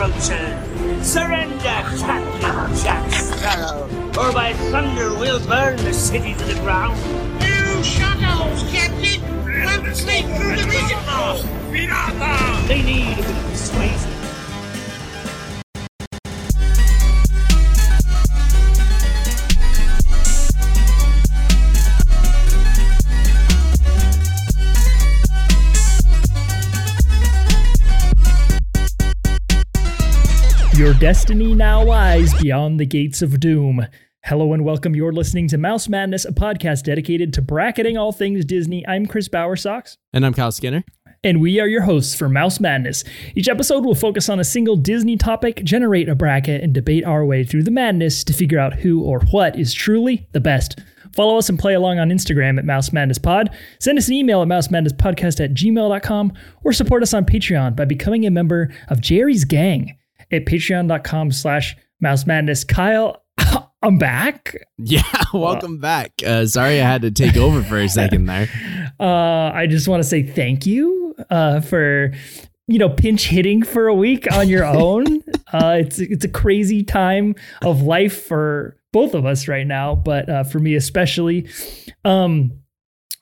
cockroaches. Surrender, Captain Jack Sparrow, or by thunder we'll burn the city to the ground. You shadows, Captain! Come sleep through the vision! They need a bit of persuasion. Destiny now lies beyond the gates of doom. Hello and welcome. You're listening to Mouse Madness, a podcast dedicated to bracketing all things Disney. I'm Chris Bowersox, And I'm Kyle Skinner. and we are your hosts for Mouse Madness. Each episode will focus on a single Disney topic, generate a bracket, and debate our way through the madness to figure out who or what is truly the best. Follow us and play along on Instagram at Mouse Madness Pod. Send us an email at mousemadnesspodcast at gmail.com or support us on Patreon by becoming a member of Geri's Gang at patreon.com slash mouse madness. Kyle, I'm back. Yeah, welcome back. Uh, sorry I had to take over for a second there. Uh, I just want to say thank you uh, for you know pinch hitting for a week on your own. uh, it's it's a crazy time of life for both of us right now, but uh, for me especially. Um,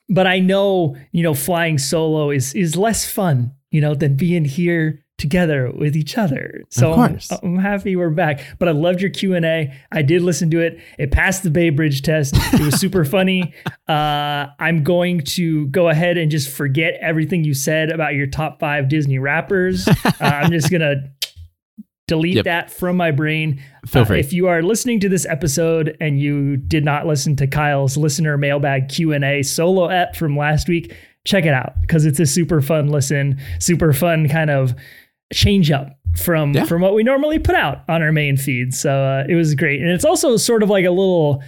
but I know you know flying solo is is less fun you know than being here together with each other. So I'm. I'm happy we're back. But I loved your Q and A. I did listen to it. It passed the Bay Bridge test. It was super funny. Uh, I'm going to go ahead and just forget everything you said about your top five Disney rappers. Uh, I'm just gonna delete Yep. that from my brain. Feel Uh, free. if you are listening to this episode and you did not listen to Kyle's listener mailbag Q and A solo ep from last week, check it out because it's a super fun listen, super fun kind of change up from Yeah. from what we normally put out on our main feed. So uh, it was great, and it's also sort of like a little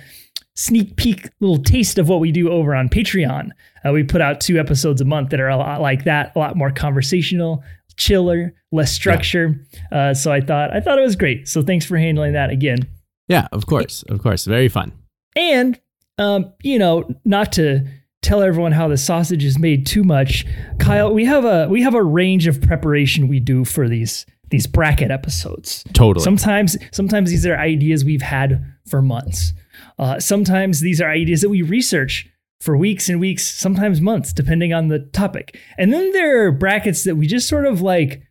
sneak peek, little taste of what we do over on Patreon. Uh, we put out two episodes a month that are a lot like that, a lot more conversational, chiller, less structure. Uh, so I thought I thought it was great. So thanks for handling that again. Yeah, of course. Of course. Very fun. And um, you know, not to tell everyone how the sausage is made too much, Kyle, we have a we have a range of preparation we do for these these bracket episodes. Totally. Sometimes sometimes these are ideas we've had for months. Uh, sometimes these are ideas that we research for weeks and weeks, sometimes months, depending on the topic. And then there are brackets that we just sort of like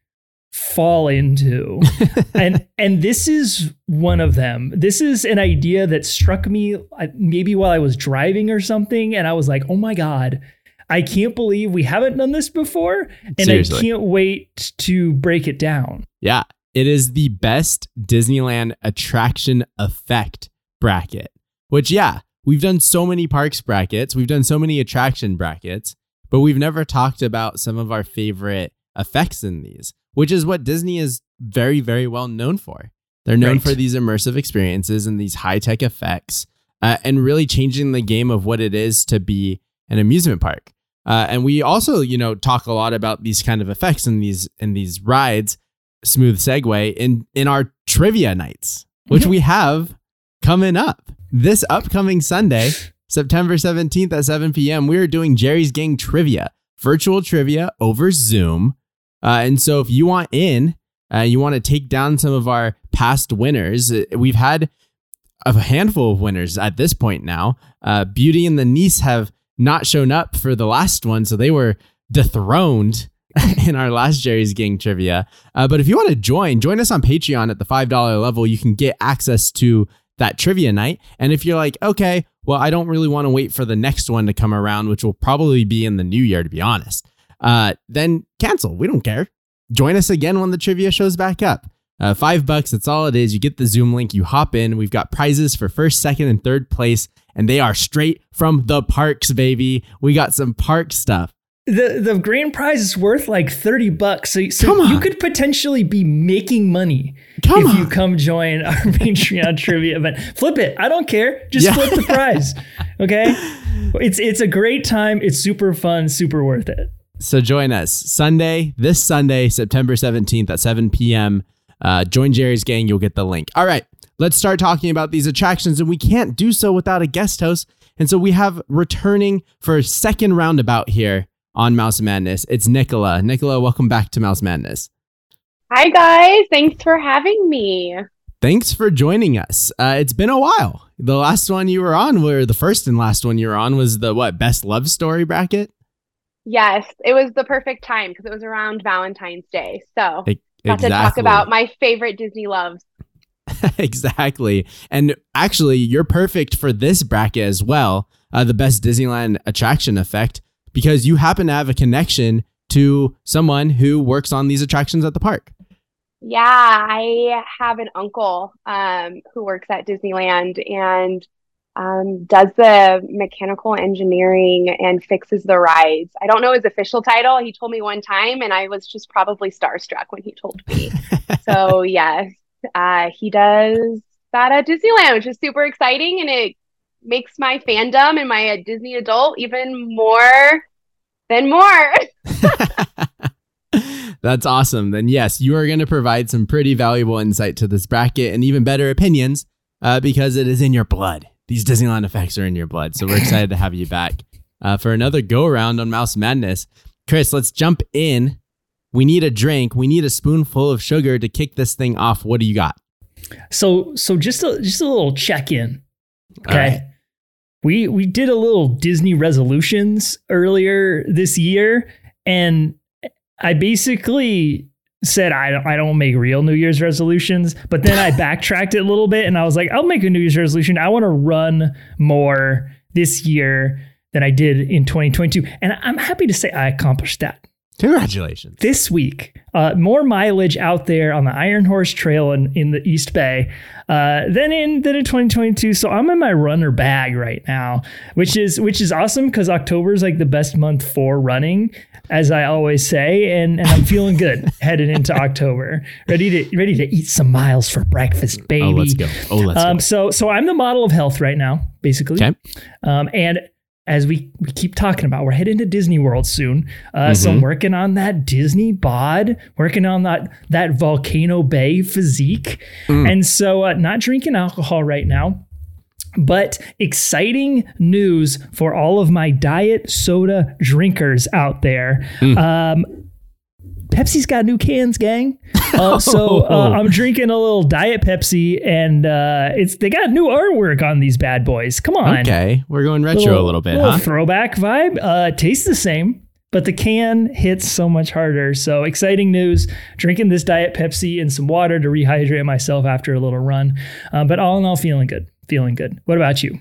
fall into. and and this is one of them. This is an idea that struck me uh, maybe while I was driving or something and I was like, "Oh my god, I can't believe we haven't done this before and Seriously. I can't wait to break it down." yeah. It is the best Disneyland attraction effect bracket, which, yeah, we've done so many parks brackets, we've done so many attraction brackets, but we've never talked about some of our favorite effects in these, which is what Disney is very, very well known for. They're known Right. for these immersive experiences and these high tech effects, uh, and really changing the game of what it is to be an amusement park. Uh, and we also, you know, talk a lot about these kind of effects in these in these rides. Smooth segue in in our trivia nights, which we have coming up this upcoming Sunday, September seventeenth at seven p.m. We are doing Geri's Gang trivia, virtual trivia over Zoom. Uh, and so, if you want in, uh, you want to take down some of our past winners. uh, We've had a handful of winners at this point now. Uh, Beauty and the Niece have not shown up for the last one, so they were dethroned in our last Geri's Gang trivia. Uh, but if you want to join, join us on Patreon at the $5 level. You can get access to that trivia night. And if you're like, okay, well, I don't really want to wait for the next one to come around, which will probably be in the new year, to be honest, uh, then cancel. We don't care. Join us again when the trivia shows back up. Uh, five bucks, that's all it is. You get the Zoom link, you hop in. We've got prizes for first, second, and third place, and they are straight from the parks, baby. We got some park stuff. The the grand prize is worth like 30 bucks. So, so you could potentially be making money Come if you come join our Patreon trivia event. Flip it. I don't care. Just Yeah. flip the prize. Okay? It's it's a great time. It's super fun, super worth it. So join us Sunday, this Sunday, September 17th at 7 p.m. Uh, join Geri's gang. You'll get the link. All right, let's start talking about these attractions. And we can't do so without a guest host. And so we have returning for a second roundabout here on Mouse Madness. It's Nicola. Nicola, welcome back to Mouse Madness. Hi, guys. Thanks for having me. Thanks for joining us. Uh, it's been a while. The last one you were on, or the first and last one you were on, was the what best love story bracket. Yes, it was the perfect time because it was around Valentine's Day. So E- got to talk about my favorite Disney loves. exactly. And actually, you're perfect for this bracket as well, uh, the best Disneyland attraction effect, because you happen to have a connection to someone who works on these attractions at the park. Yeah, I have an uncle um, who works at Disneyland and um, does the mechanical engineering and fixes the rides. I don't know his official title. He told me one time, and I was just probably starstruck when he told me. so, yes, uh, he does that at Disneyland, which is super exciting. And it makes my fandom and my uh, Disney adult even more than more. That's awesome. Then, yes, you are going to provide some pretty valuable insight to this bracket and even better opinions uh, because it is in your blood. These Disneyland effects are in your blood. So, we're excited to have you back uh, for another go around on Mouse Madness. Chris, let's jump in. We need a drink. We need a spoonful of sugar to kick this thing off. What do you got? So so just a just a little check in. Okay. right. We we did a little Disney resolutions earlier this year and I basically said I don't I don't make real New Year's resolutions, but then I backtracked it a little bit and I was like I'll make a New Year's resolution. I want to run more this year than I did in 2022 and I'm happy to say I accomplished that Congratulations. this week. Uh, more mileage out there on the Iron Horse Trail in, in the East Bay uh, than in than in 2022. So I'm in my runner bag right now, which is which is awesome because October is like the best month for running, as I always say, and, and I'm feeling good headed into October. Ready to ready to eat some miles for breakfast, baby. Oh, let's go. Oh, let's Um, go. so so I'm the model of health right now, basically. Okay. Um, and as we, we keep talking about, we're heading to Disney World soon. Uh, So I'm working on that Disney bod, working on that that Volcano Bay physique, and so uh, not drinking alcohol right now. But exciting news for all of my diet soda drinkers out there. Um, Pepsi's got new cans, gang. Uh, so uh, I'm drinking a little Diet Pepsi, and uh, it's they got new artwork on these bad boys. Come on, Okay. We're going retro a little bit, little huh? Throwback vibe. Uh, tastes the same, but the can hits so much harder. So exciting news! Drinking this Diet Pepsi and some water to rehydrate myself after a little run. Uh, but all in all, feeling good. Feeling good. What about you?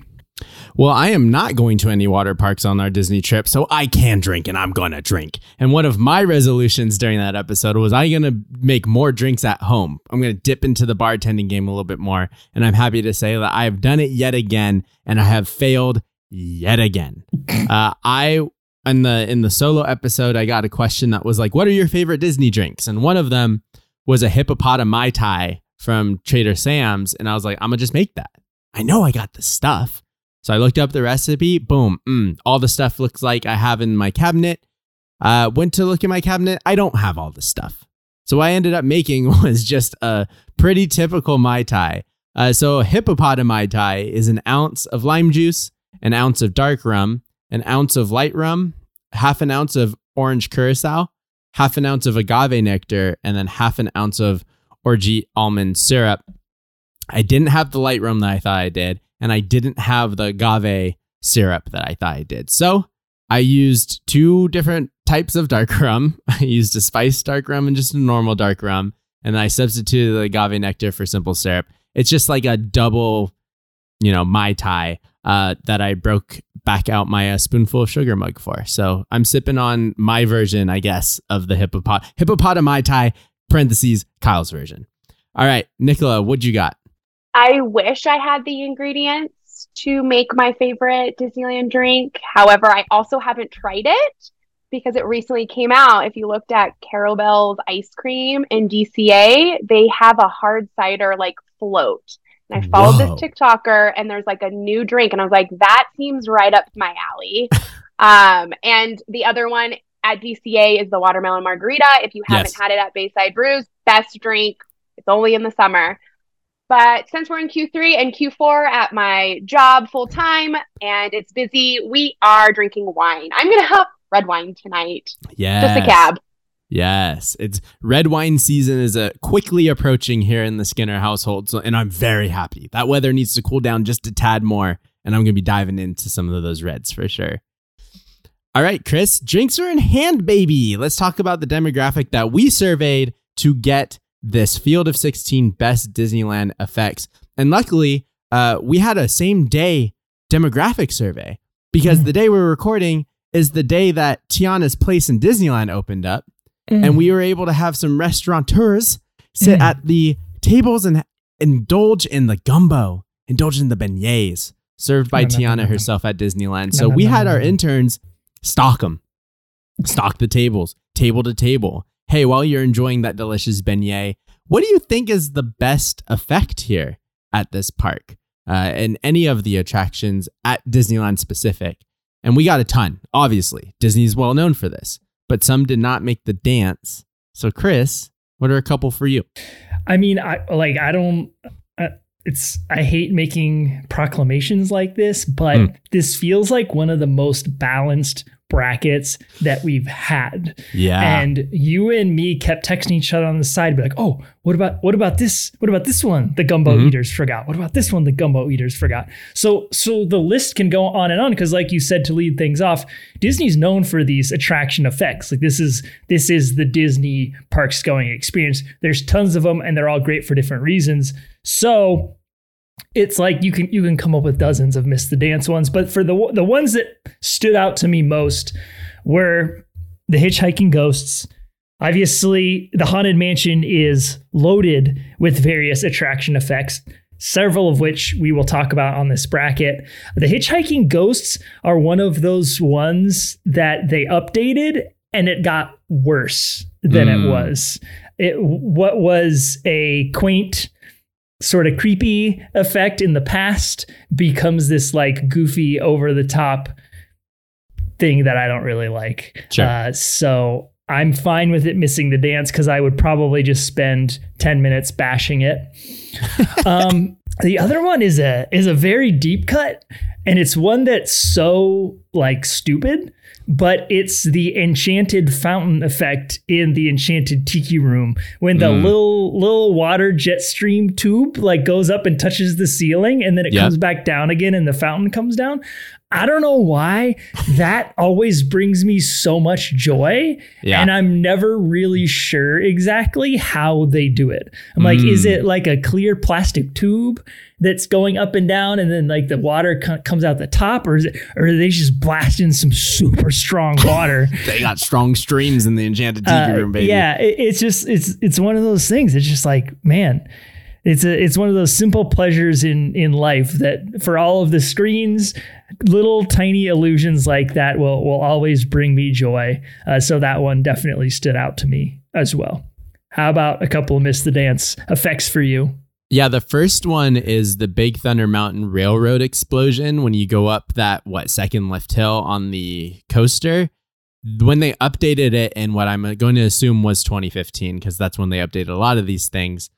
Well, I am not going to any water parks on our Disney trip, so I can drink and I'm going to drink. And one of my resolutions during that episode was I'm going to make more drinks at home. I'm going to dip into the bartending game a little bit more. And I'm happy to say that I have done it yet again and I have failed yet again. uh, I in the in the solo episode I got a question that was like what are your favorite Disney drinks? And one of them was a hippopotam mai tai from Trader Sam's and I was like I'm to just make that. I know I got the stuff. So I looked up the recipe. Boom. Mm, all the stuff looks like I have in my cabinet. Uh, went to look in my cabinet. I don't have all the stuff. So what I ended up making was just a pretty typical Mai Tai. Uh, so a hippopotam Mai Tai is an ounce of lime juice, an ounce of dark rum, an ounce of light rum, half an ounce of orange curacao, half an ounce of agave nectar, and then half an ounce of orgeat almond syrup. I didn't have the light rum that I thought I did, and I didn't have the agave syrup that I thought I did. So I used two different types of dark rum. I used a spiced dark rum and just a normal dark rum, and I substituted the agave nectar for simple syrup. It's just like a double, you know, mai tai uh, that I broke back out my uh, spoonful of sugar mug for. So I'm sipping on my version, I guess, of the hippopot hippopotam mai tai parentheses Kyle's version. All right, Nicola, what you got? I wish I had the ingredients to make my favorite Disneyland drink. However, I also haven't tried it because it recently came out. If you looked at Clarabelle's ice cream in DCA, they have a hard cider like float. And I followed Whoa. this TikToker and there's like a new drink and I was like, that seems right up my alley. um, and the other one at DCA is the watermelon margarita. If you haven't Yes. had it at Bayside Brews, best drink. It's only in the summer. But since we're in Q3 and Q4 at my job full time and it's busy, we are drinking wine. I'm going to have red wine tonight. Yeah. Just a cab. Yes, it's red wine season is uh, quickly approaching here in the Skinner household, so and I'm very happy. That weather needs to cool down just a tad more, and I'm going to be diving into some of those reds for sure. All right, Chris, drinks are in hand, baby. Let's talk about the demographic that we surveyed to get this Field of 16 best Disneyland effects. And luckily, uh, we had a same day demographic survey because the day we're recording is the day that Tiana's Palace in Disneyland opened up and we were able to have some restaurateurs sit Mm. at the tables and indulge in the gumbo, indulge in the beignets served by No, no, Tiana no, herself at Disneyland. So we had our interns stock them, stock the tables, table to table. Hey, while you're enjoying that delicious beignet, what do you think is the best effect here at this park uh, and any of the attractions at Disneyland specific? And we got a ton, obviously. Disney's well known for this, but some did not make the dance. So, Chris, what are a couple for you? I mean, I like I don't. Uh, it's I hate making proclamations like this, but Mm. this feels like one of the most balanced brackets that we've had. Yeah. And you and me kept texting each other on the side, be like, "Oh, what about what about this? What about this one? The gumbo Mhm. eaters forgot. What about this one? The gumbo eaters forgot." So, so the list can go on and on because, like you said, to lead things off, Disney's known for these attraction effects. Like this is this is the Disney parks going experience. There's tons of them, and they're all great for different reasons. So it's like you can you can come up with dozens of miss the dance ones, but for the the ones that stood out to me most were the hitchhiking ghosts. Obviously, the haunted mansion is loaded with various attraction effects, several of which we will talk about on this bracket. The hitchhiking ghosts are one of those ones that they updated and it got worse than it Mm. was. It what was a quaint sort of creepy effect in the past becomes this like goofy over the top thing that I don't really like. Sure. Uh, so I'm fine with it missing the dance because I would probably just spend 10 minutes bashing it. um, the other one is a is a very deep cut, and it's one that's so like stupid, but it's the enchanted fountain effect in the enchanted tiki room when the Mm. little little water jet stream tube like goes up and touches the ceiling and then it Yep. comes back down again and the fountain comes down. I don't know why that always brings me so much joy. Yeah. And I'm never really sure exactly how they do it. I'm like, is Mm. it like a clear plastic tube that's going up and down and then like the water co- comes out the top or is it, or are they just blasting some super strong water? they got strong streams in the Enchanted Tiki Uh, Room, baby. Yeah, it, it's just it's it's one of those things. It's just like man, it's a it's one of those simple pleasures in in life that for all of the screens, little tiny illusions like that will will always bring me joy. Uh, so that one definitely stood out to me as well. How about a couple of miss the dance effects for you? Yeah, the first one is the Big Thunder Mountain Railroad explosion when you go up that what second lift hill on the coaster. When they updated it in what I'm going to assume was 2015 because that's when they updated a lot of these things.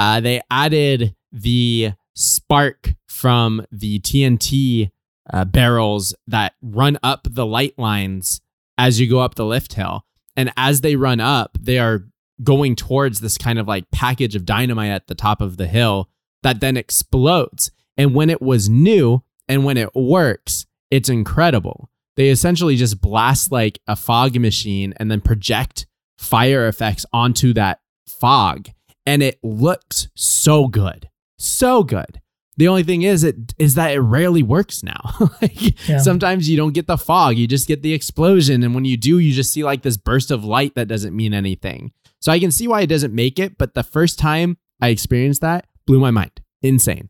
Uh, they added the spark from the TNT uh, barrels that run up the light lines as you go up the lift hill. And as they run up, they are going towards this kind of like package of dynamite at the top of the hill that then explodes. And when it was new and when it works, it's incredible. They essentially just blast like a fog machine and then project fire effects onto that fog. And it looks so good. So good. The only thing is it is that it rarely works now. like Yeah. sometimes you don't get the fog, you just get the explosion and when you do you just see like this burst of light that doesn't mean anything. So I can see why it doesn't make it, but the first time I experienced that blew my mind. Insane.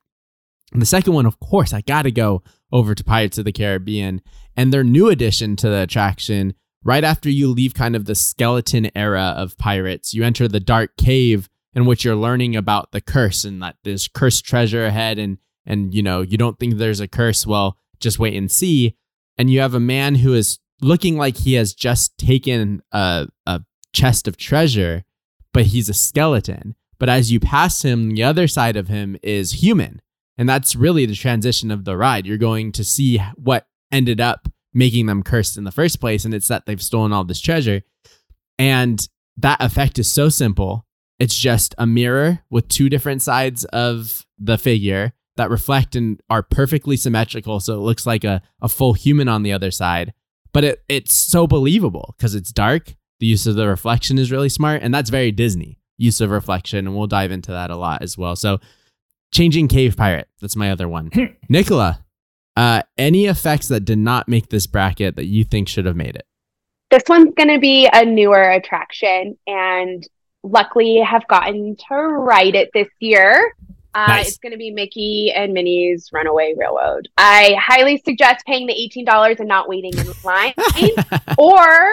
And the second one, of course, I got to go over to Pirates of the Caribbean and their new addition to the attraction. Right after you leave kind of the skeleton era of pirates, you enter the dark cave in which you're learning about the curse and that there's cursed treasure ahead and and you know, you don't think there's a curse, well, just wait and see. And you have a man who is looking like he has just taken a, a chest of treasure, but he's a skeleton. But as you pass him, the other side of him is human. And that's really the transition of the ride. You're going to see what ended up making them cursed in the first place. And it's that they've stolen all this treasure. And that effect is so simple. It's just a mirror with two different sides of the figure that reflect and are perfectly symmetrical. So it looks like a, a full human on the other side. But it, it's so believable because it's dark. The use of the reflection is really smart. And that's very Disney use of reflection. And we'll dive into that a lot as well. So changing cave pirate. That's my other one. Nicola, uh, any effects that did not make this bracket that you think should have made it? This one's going to be a newer attraction, and luckily have gotten to ride it this year. Uh, Nice. It's going to be Mickey and Minnie's Runaway Railroad. I highly suggest paying the $18 and not waiting in line or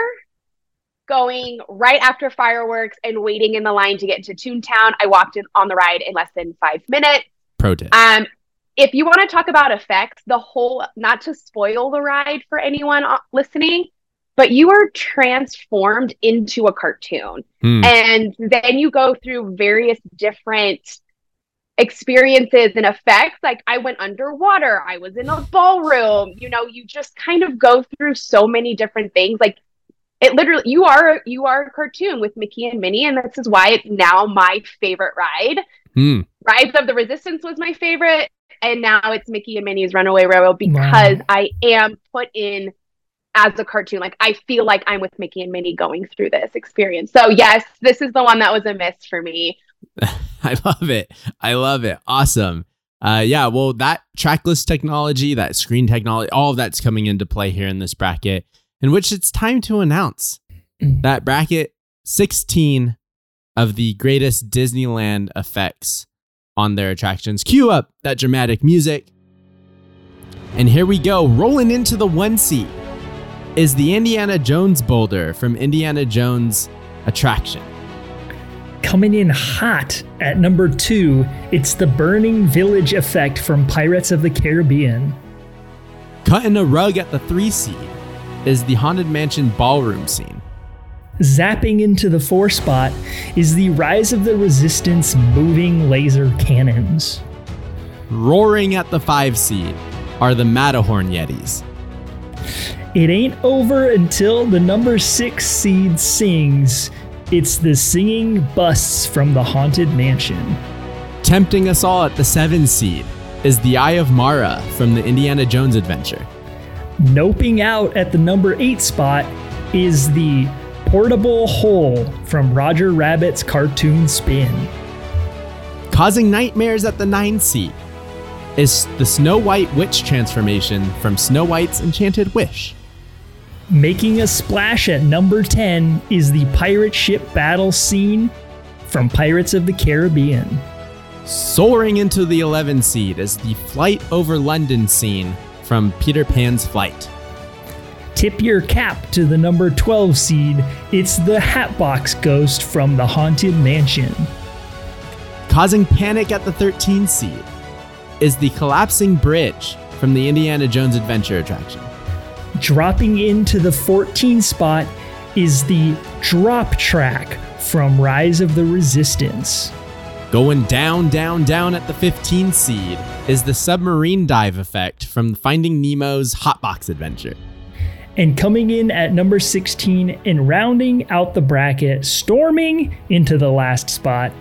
going right after fireworks and waiting in the line to get into Toontown. I walked in on the ride in less than five minutes. Pro tip. Um, if you want to talk about effects, the whole, not to spoil the ride for anyone uh, listening, but you are transformed into a cartoon. Hmm. And then you go through various different experiences and effects. Like I went underwater, I was in a ballroom, you know, you just kind of go through so many different things. Like it literally you are you are a cartoon with Mickey and Minnie, and this is why it's now my favorite ride. Hmm. Rise of the Resistance was my favorite, and now it's Mickey and Minnie's Runaway Railroad because Wow. I am put in as a cartoon. Like I feel like I'm with Mickey and Minnie going through this experience. So yes, this is the one that was a miss for me. I love it. I love it. Awesome. Uh, yeah, well, that trackless technology, that screen technology, all of that's coming into play here in this bracket, in which it's time to announce that bracket 16 of the greatest Disneyland effects on their attractions. Cue up that dramatic music. And here we go. Rolling into the one seat is the Indiana Jones boulder from Indiana Jones attraction. Coming in hot at number two, it's the Burning Village effect from Pirates of the Caribbean. Cutting a rug at the three seed is the Haunted Mansion ballroom scene. Zapping into the four spot is the Rise of the Resistance moving laser cannons. Roaring at the five seed are the Matterhorn Yetis. It ain't over until the number six seed sings. It's the singing busts from the Haunted Mansion. Tempting us all at the seven seed is the Eye of Mara from the Indiana Jones adventure. Noping out at the number eight spot is the portable hole from Roger Rabbit's cartoon spin. Causing nightmares at the nine seed is the Snow White witch transformation from Snow White's Enchanted Wish. Making a splash at number 10 is the pirate ship battle scene from Pirates of the Caribbean. Soaring into the 11 seed is the Flight over London scene from Peter Pan's Flight. Tip your cap to the number 12 seed. It's the Hatbox Ghost from the Haunted Mansion. Causing panic at the 13 seed is the collapsing bridge from the Indiana Jones Adventure attraction. Dropping into the 14 spot is the Drop Track from Rise of the Resistance. Going down, down, down at the 15 seed is the submarine dive effect from Finding Nemo's Hotbox Adventure. And coming in at number 16 and rounding out the bracket, storming into the last spot,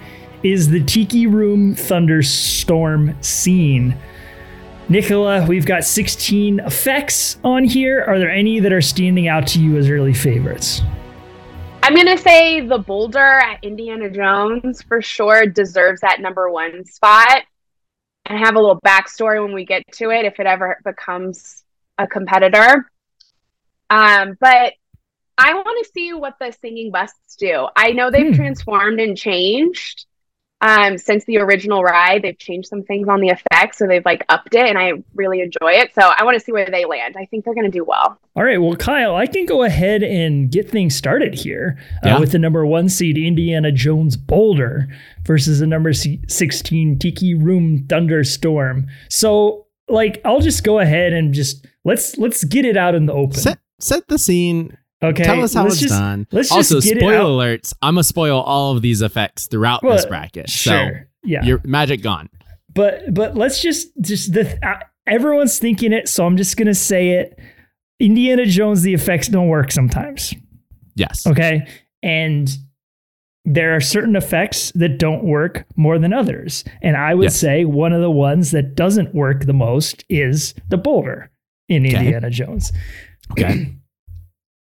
is the Tiki Room Thunderstorm scene. Nicola, we've got 16 effects on here. Are there any that are standing out to you as early favorites? I'm gonna say the boulder at Indiana Jones for sure deserves that number one spot. And have a little backstory when we get to it if it ever becomes a competitor. Um, but I want to see what the singing busts do. I know they've Hmm. transformed and changed um, since the original ride. They've changed some things on the effects, so they've like upped it, and I really enjoy it. So I want to see where they land. I think they're going to do well. All right, well, Kyle, I can go ahead and get things started here uh, Yeah. with the number one seed Indiana Jones Boulder versus the number 16 Tiki Room Thunderstorm. So, like, I'll just go ahead and just let's let's get it out in the open. Set, set the scene. Okay, Tell us how let's it's just, done. let's also, just get spoiler it out. alerts. I'm going to spoil all of these effects throughout Well, this bracket. Sure, yeah, your magic gone. but but let's just just the uh, everyone's thinking it, so I'm just gonna say it. Indiana Jones, the effects don't work sometimes. Yes. Okay. And there are certain effects that don't work more than others. And I would Yes. say one of the ones that doesn't work the most is the boulder in Okay. Indiana Jones. Okay.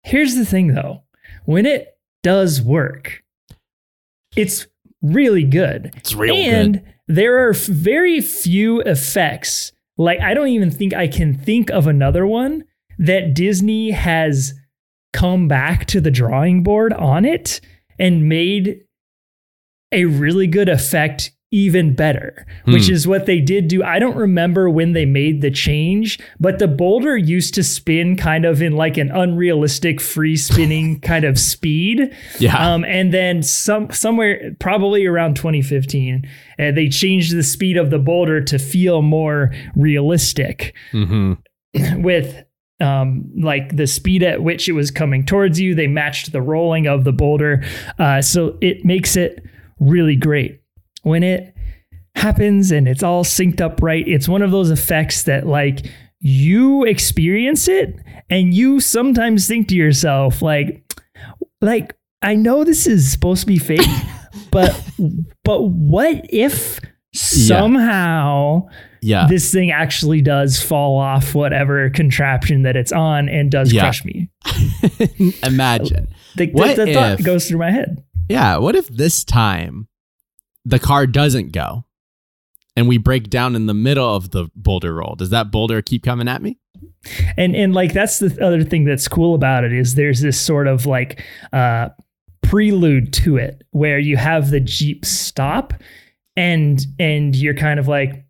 Here's the thing though when it does work, it's really good. It's real and good. there are very few effects. Like, I don't even think I can think of another one that Disney has come back to the drawing board on it and made a really good effect even better, which Hmm. is what they did do. I don't remember when they made the change, but the boulder used to spin kind of in like an unrealistic free spinning kind of speed. Yeah. Um, and then some somewhere probably around 2015, uh, they changed the speed of the boulder to feel more realistic hmm with um, like the speed at which it was coming towards you. They matched the rolling of the boulder, uh, so it makes it really great when it happens and it's all synced up right. It's one of those effects that like you experience it and you sometimes think to yourself like like I know this is supposed to be fake, but but what if somehow Yeah. this thing actually does fall off whatever contraption that it's on and does Yeah. crush me. Imagine. The, the- What the thought if- goes through my head. Yeah. What if this time the car doesn't go and we break down in the middle of the boulder roll? Does that boulder keep coming at me? And and like that's the other thing that's cool about it is there's this sort of like uh prelude to it where you have the Jeep stop and and you're kind of like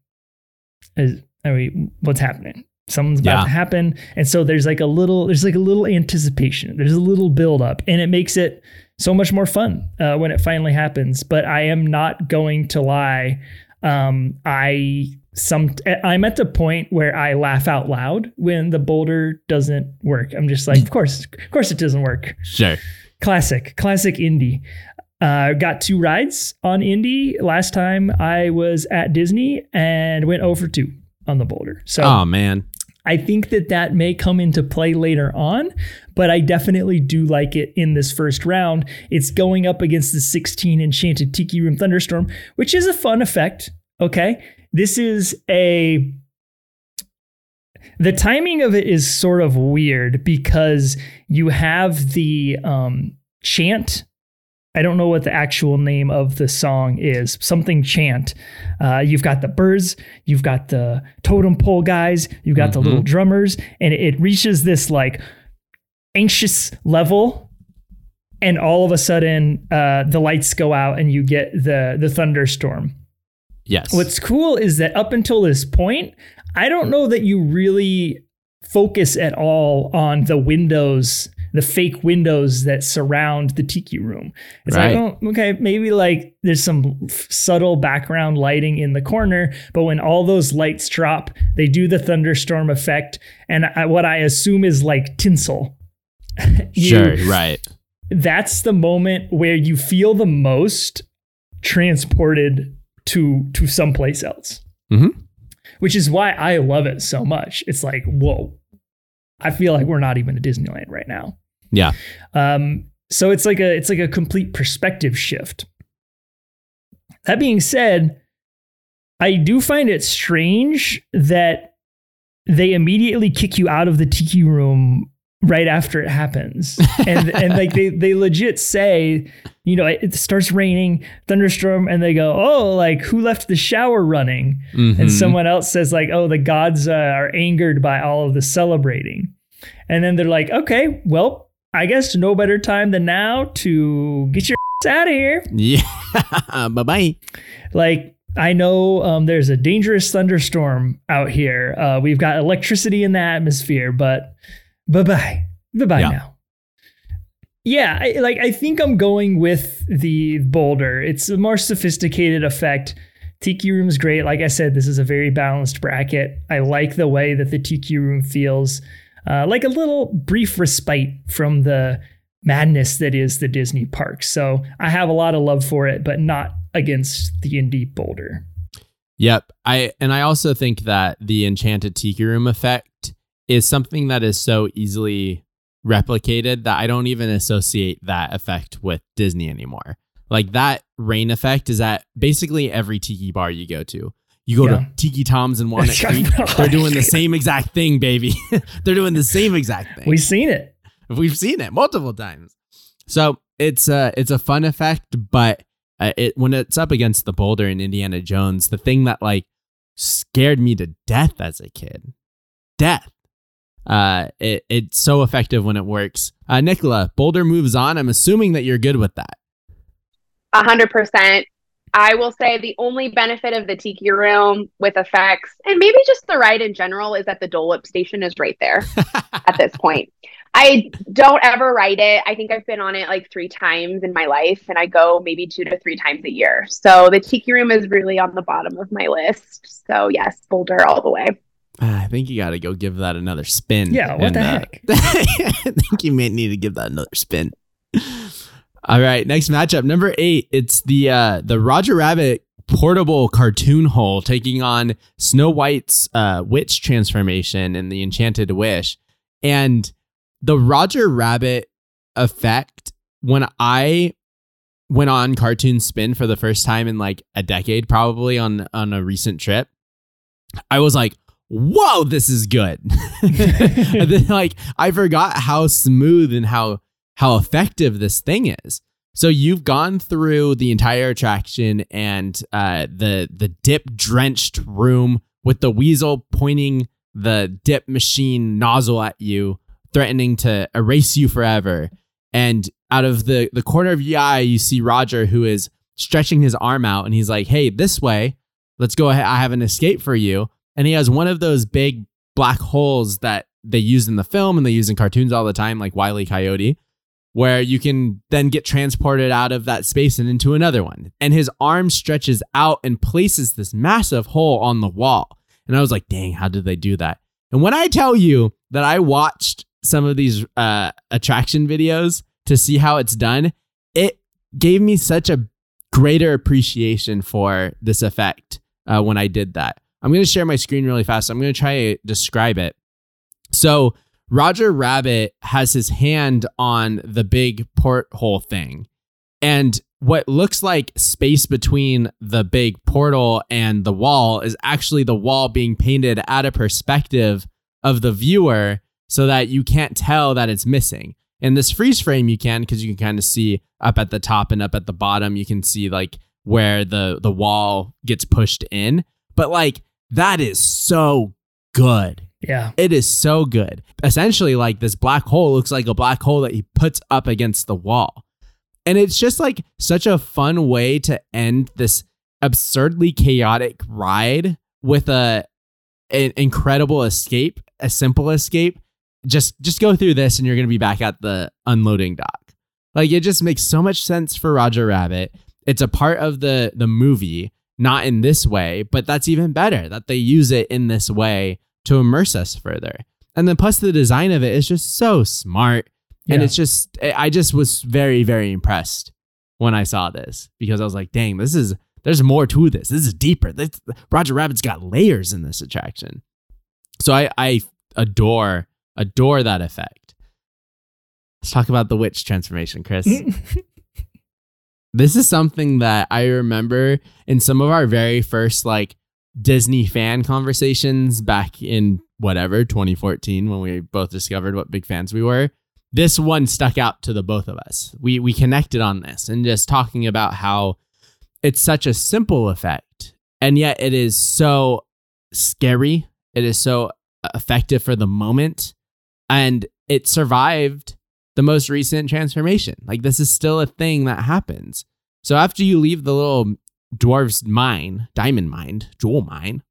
is, are we what's happening? Something's about Yeah. to happen. And so there's like a little there's like a little anticipation. There's a little build up and it makes it so much more fun uh, when it finally happens. But I am not going to lie. Um, I some I'm at the point where I laugh out loud when the boulder doesn't work. I'm just like, of course, of course it doesn't work. Sure. Classic, classic Indy. Uh, got two rides on Indy last time I was at Disney and went over two on the boulder. So Oh man. I think that that may come into play later on, but I definitely do like it in this first round. It's going up against the 16 Enchanted Tiki Room Thunderstorm, which is a fun effect. Okay. This is a. The timing of it is sort of weird because you have the um, chant. I don't know what the actual name of the song is. Something chant. Uh, you've got the birds, you've got the totem pole guys, you've got the Mhm. little drummers, and it reaches this like anxious level, and all of a sudden uh, the lights go out and you get the the thunderstorm. Yes. What's cool is that up until this point, I don't know that you really focus at all on the windows, the fake windows that surround the tiki room. It's Right. like, oh, okay, maybe like there's some f- subtle background lighting in the corner, but when all those lights drop, they do the thunderstorm effect, and I, what I assume is like tinsel. You- sure. Right. that's the moment where you feel the most transported to to someplace else. Mhm. Which is why I love it so much. It's like, whoa. I feel like we're not even at Disneyland right now. Yeah. Um, so it's like a it's like a complete perspective shift. That being said, I do find it strange that they immediately kick you out of the tiki room right after it happens. And and like they they legit say, you know, it, starts raining, thunderstorm, and they go, "Oh, like who left the shower running?" Mhm. And someone else says like, "Oh, the gods uh, are angered by all of the celebrating." And then they're like, "Okay, well, I guess no better time than now to get your out of here." Yeah. bye bye. Like I know um, there's a dangerous thunderstorm out here. Uh, we've got electricity in the atmosphere, but bye bye, bye bye Yeah. now. Yeah, I, like I think I'm going with the boulder. It's a more sophisticated effect. Tiki Room's great. Like I said, this is a very balanced bracket. I like the way that the Tiki Room feels uh, like a little brief respite from the madness that is the Disney park. So I have a lot of love for it, but not against the Indy boulder. Yep. I and I also think that the enchanted tiki room effect is something that is so easily replicated that I don't even associate that effect with Disney anymore. Like that rain effect is at basically every tiki bar you go to. You go Yeah. to Tiki Tom's and Walnut Creek, they're doing the same exact thing, baby. they're doing the same exact thing. We've seen it. We've seen it multiple times. So it's a it's a fun effect, but uh, it when it's up against the boulder in Indiana Jones, the thing that like scared me to death as a kid, death. Uh, it it's so effective when it works. Uh, Nicola, boulder moves on. I'm assuming that you're good with that. A hundred percent. I will say the only benefit of the tiki room with effects and maybe just the ride in general is that the Dole Whip station is right there at this point. I don't ever ride it. I think I've been on it like three times in my life and I go maybe two to three times a year. So the tiki room is really on the bottom of my list. So yes, Boulder all the way. Ah, I think you got to go give that another spin. Yeah, what the heck? I think you may need to give that another spin. All right, next matchup, number eight. It's the uh, the Roger Rabbit portable cartoon hole taking on Snow White's uh, witch transformation and the Enchanted Wish, and the Roger Rabbit effect. When I went on Cartoon Spin for the first time in like a decade, probably on on a recent trip, I was like, "Whoa, this is good!" and then like I forgot how smooth and how how effective this thing is. So you've gone through the entire attraction and uh, the the dip drenched room with the weasel pointing the dip machine nozzle at you, threatening to erase you forever. And out of the the corner of your eye, you see Roger who is stretching his arm out, and he's like, "Hey, this way. Let's go ahead. I have an escape for you." And he has one of those big black holes that they use in the film and they use in cartoons all the time, like Wile E. Coyote, where you can then get transported out of that space and into another one. And his arm stretches out and places this massive hole on the wall. And I was like, dang, how did they do that? And when I tell you that I watched some of these uh, attraction videos to see how it's done, it gave me such a greater appreciation for this effect uh, when I did that. I'm going to share my screen really fast. I'm going to try to describe it. So, Roger Rabbit has his hand on the big porthole thing. And what looks like space between the big portal and the wall is actually the wall being painted at a perspective of the viewer so that you can't tell that it's missing. In this freeze frame, you can because you can kind of see up at the top and up at the bottom. You can see like where the the wall gets pushed in. But like that is so good. Yeah. It is so good. Essentially, like this black hole looks like a black hole that he puts up against the wall. And it's just like such a fun way to end this absurdly chaotic ride with a an incredible escape, a simple escape. Just just go through this and you're going to be back at the unloading dock. Like it just makes so much sense for Roger Rabbit. It's a part of the the movie, not in this way, but that's even better that they use it in this way to immerse us further. And then plus the design of it is just so smart. And it's just I just was very very impressed when I saw this because I was like, "Dang, this is there's more to this. This is deeper. This, Roger Rabbit's got layers in this attraction." So I I adore adore that effect. Let's talk about the witch transformation, Chris. this is something that I remember in some of our very first like Disney fan conversations back in whatever 2014 when we both discovered what big fans we were. This one stuck out to the both of us. We we connected on this and just talking about how it's such a simple effect and yet it is so scary. It is so effective for the moment and it survived the most recent transformation. Like this is still a thing that happens. So after you leave the little dwarf's mine, diamond mine, jewel mine,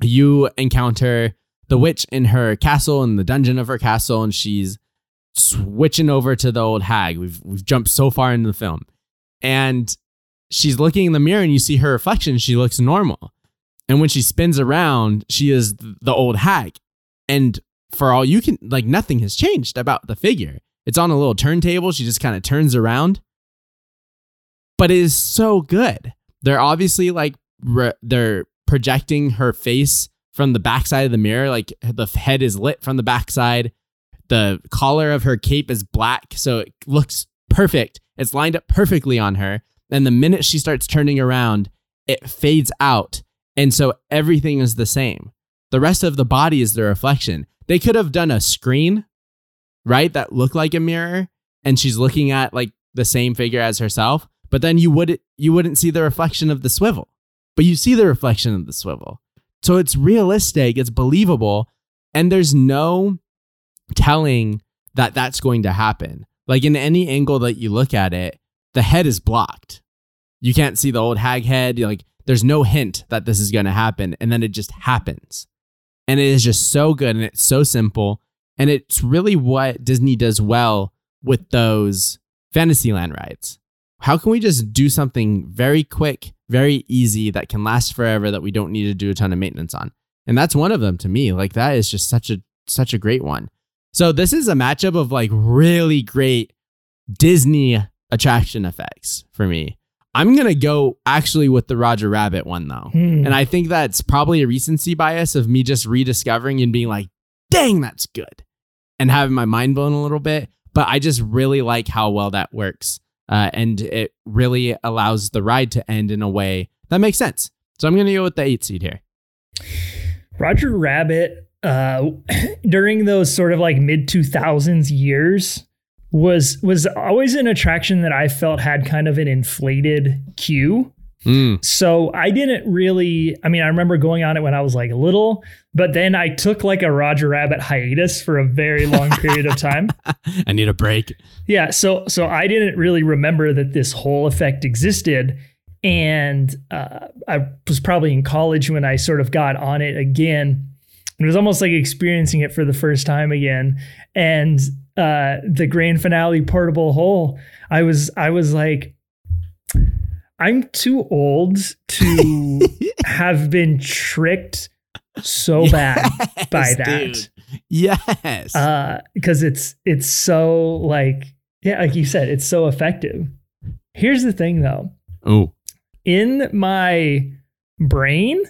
you encounter the witch in her castle in the dungeon of her castle, and she's switching over to the old hag. We've we've jumped so far into the film, and she's looking in the mirror, and you see her reflection. She looks normal, and when she spins around, she is the old hag, and for all you can, like nothing has changed about the figure. It's on a little turntable. She just kind of turns around, but it is so good. They're obviously like re- they're projecting her face from the backside of the mirror. Like the head is lit from the backside. The collar of her cape is black, so it looks perfect. It's lined up perfectly on her. And the minute she starts turning around, it fades out. And so everything is the same. The rest of the body is the reflection. They could have done a screen, right? That look like a mirror and she's looking at like the same figure as herself, but then you would you wouldn't see the reflection of the swivel. But you see the reflection of the swivel. So it's realistic, it's believable, and there's no telling that that's going to happen. Like in any angle that you look at it, the head is blocked. You can't see the old hag head. Like there's no hint that this is going to happen. And then it just happens. And it is just so good and it's so simple. And it's really what Disney does well with those Fantasyland rides. How can we just do something very quick, very easy that can last forever that we don't need to do a ton of maintenance on? And that's one of them to me. Like that is just such a such a great one. So this is a matchup of like really great Disney attraction effects for me. I'm gonna go actually with the Roger Rabbit one though, Hmm. and I think that's probably a recency bias of me just rediscovering and being like, "Dang, that's good," and having my mind blown a little bit. But I just really like how well that works, uh, and it really allows the ride to end in a way that makes sense. So I'm gonna go with the eight seed here. Roger Rabbit, uh, during those sort of like mid 2000s years, was was always an attraction that I felt had kind of an inflated queue. Mm. So I didn't really. I mean, I remember going on it when I was like little, but then I took like a Roger Rabbit hiatus for a very long period of time. I need a break. Yeah, so so I didn't really remember that this whole effect existed, and uh, I was probably in college when I sort of got on it again. It was almost like experiencing it for the first time again, and uh, the grand finale portable hole. I was I was like, I'm too old to have been tricked so bad by that dude. Yes. uh because it's it's so like yeah like you said it's so effective here's the thing though oh. in my brain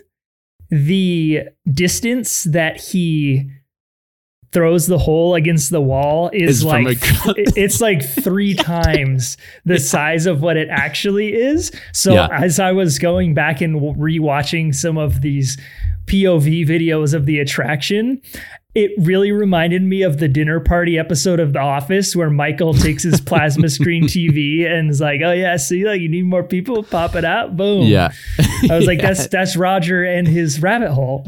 the distance that he throws the hole against the wall is, like it's like three times the size of what it actually is so Yeah. as i was going back and rewatching some of these pov videos of the attraction it really reminded me of the dinner party episode of The Office where Michael takes his plasma screen TV and is like, "Oh yeah, see, like you need more people, pop it out, boom." Yeah. I was like, Yeah. "That's that's Roger and his rabbit hole,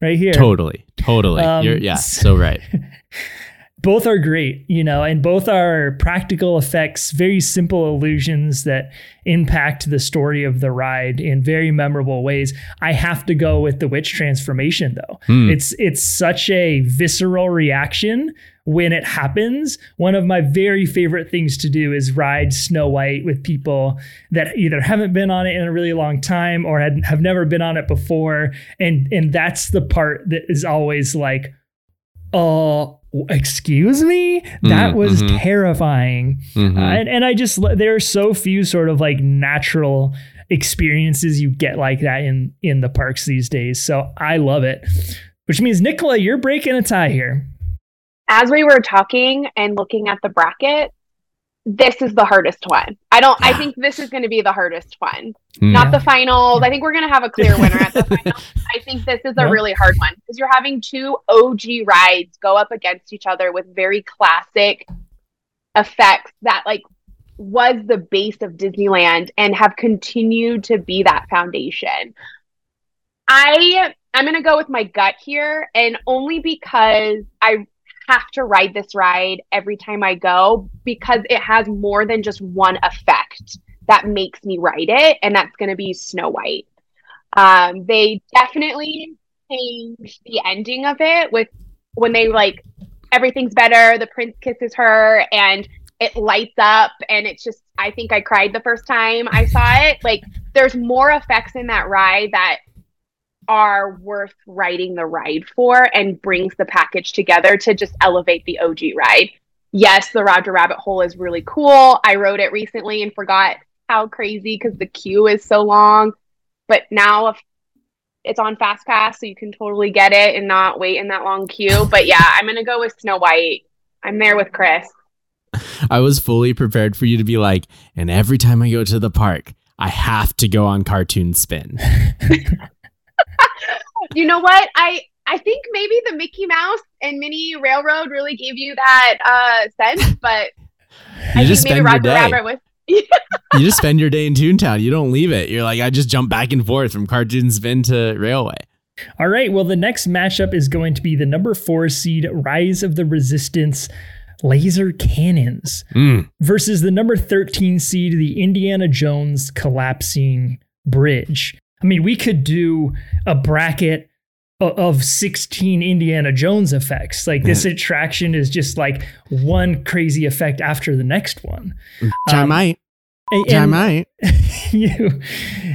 right here." Totally. Totally. Um, You're yeah, so right. both are great, you know, and both are practical effects, very simple illusions that impact the story of the ride in very memorable ways. I have to go with the witch transformation though. Hmm. It's it's such a visceral reaction when it happens. One of my very favorite things to do is ride Snow White with people that either haven't been on it in a really long time or had, have never been on it before and and that's the part that is always like oh excuse me that Mhm, was mhm. terrifying Mhm. uh, and, and i just there are so few sort of like natural experiences you get like that in in the parks these days so i love it which means nicola you're breaking a tie here As we were talking and looking at the bracket, this is the hardest one. I don't. I think this is going to be the hardest one. Hmm. Not the finals. I think we're going to have a clear winner at the final. I think this is a Yeah. really hard one because you're having two OG rides go up against each other with very classic effects that like was the base of Disneyland and have continued to be that foundation. I I'm going to go with my gut here and only because I have to ride this ride every time I go because it has more than just one effect that makes me ride it, and that's going to be Snow White. Um, they definitely changed the ending of it with when they like everything's better, the prince kisses her, and it lights up, and it's just I think I cried the first time I saw it. Like there's more effects in that ride that are worth writing the ride for and brings the package together to just elevate the OG ride. Yes, the Roger Rabbit hole is really cool. I rode it recently and forgot how crazy because the queue is so long. But now if it's on Fast Pass, so you can totally get it and not wait in that long queue. But yeah, I'm gonna go with Snow White. I'm there with Chris. I was fully prepared for you to be like, and every time I go to the park, I have to go on cartoon spin. you know what? I I think maybe the Mickey Mouse and Minnie Railroad really gave you that uh, sense, but You I just think maybe spend your Roger day. Rabbit was. you just spend your day in Toontown. You don't leave it. You're like, I just jump back and forth from cartoon spin to railway. All right. Well, the next matchup is going to be the number four seed Rise of the Resistance Laser Cannons Mm. versus the number 13 seed, the Indiana Jones Collapsing Bridge. I mean, we could do a bracket of 16 Indiana Jones effects. Like this attraction is just like one crazy effect after the next one. I Um, might. And- I might. you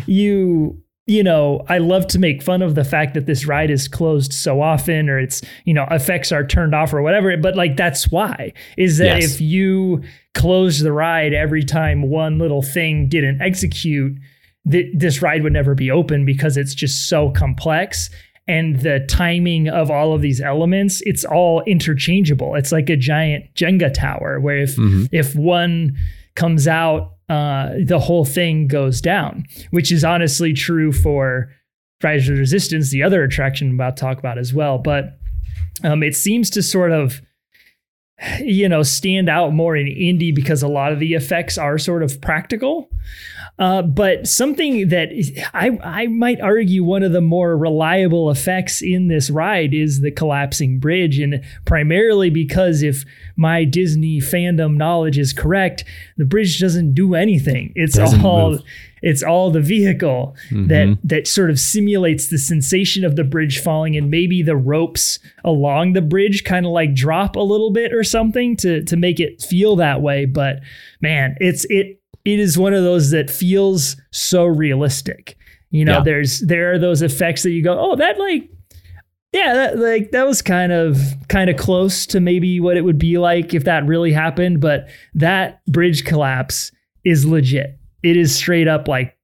you you know i love to make fun of the fact that this ride is closed so often or it's you know effects are turned off or whatever but like that's why is that Yes. if you close the ride every time one little thing didn't execute th- this ride would never be open because it's just so complex and the timing of all of these elements it's all interchangeable it's like a giant jenga tower where if Mhm. if one comes out, uh, the whole thing goes down, which is honestly true for Rise of the Resistance, the other attraction I'm about to talk about as well. But um, it seems to sort of, you know, stand out more in Indy because a lot of the effects are sort of practical. Uh, but something that I, I might argue one of the more reliable effects in this ride is the collapsing bridge. And primarily because if my Disney fandom knowledge is correct, the bridge doesn't do anything. It's Doesn't all move. it's all the vehicle that Mhm. that sort of simulates the sensation of the bridge falling and maybe the ropes along the bridge kind of like drop a little bit or something to to make it feel that way but man it's it it is one of those that feels so realistic. You know Yeah. there's there are those effects that you go oh that like yeah that like that was kind of kind of close to maybe what it would be like if that really happened but that bridge collapse is legit. It is straight up like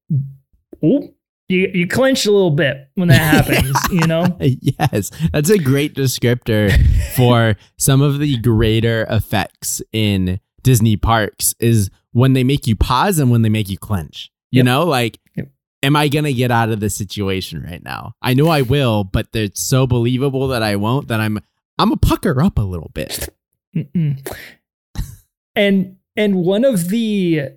oh you, you clench a little bit when that happens you know? Yes, that's a great descriptor for some of the greater effects in Disney parks is when they make you pause and when they make you clench. You Yep. know, like, Yep. am I going to get out of this situation right now? I know I will, but it's so believable that I won't that I'm I'm a pucker up a little bit. And and one of the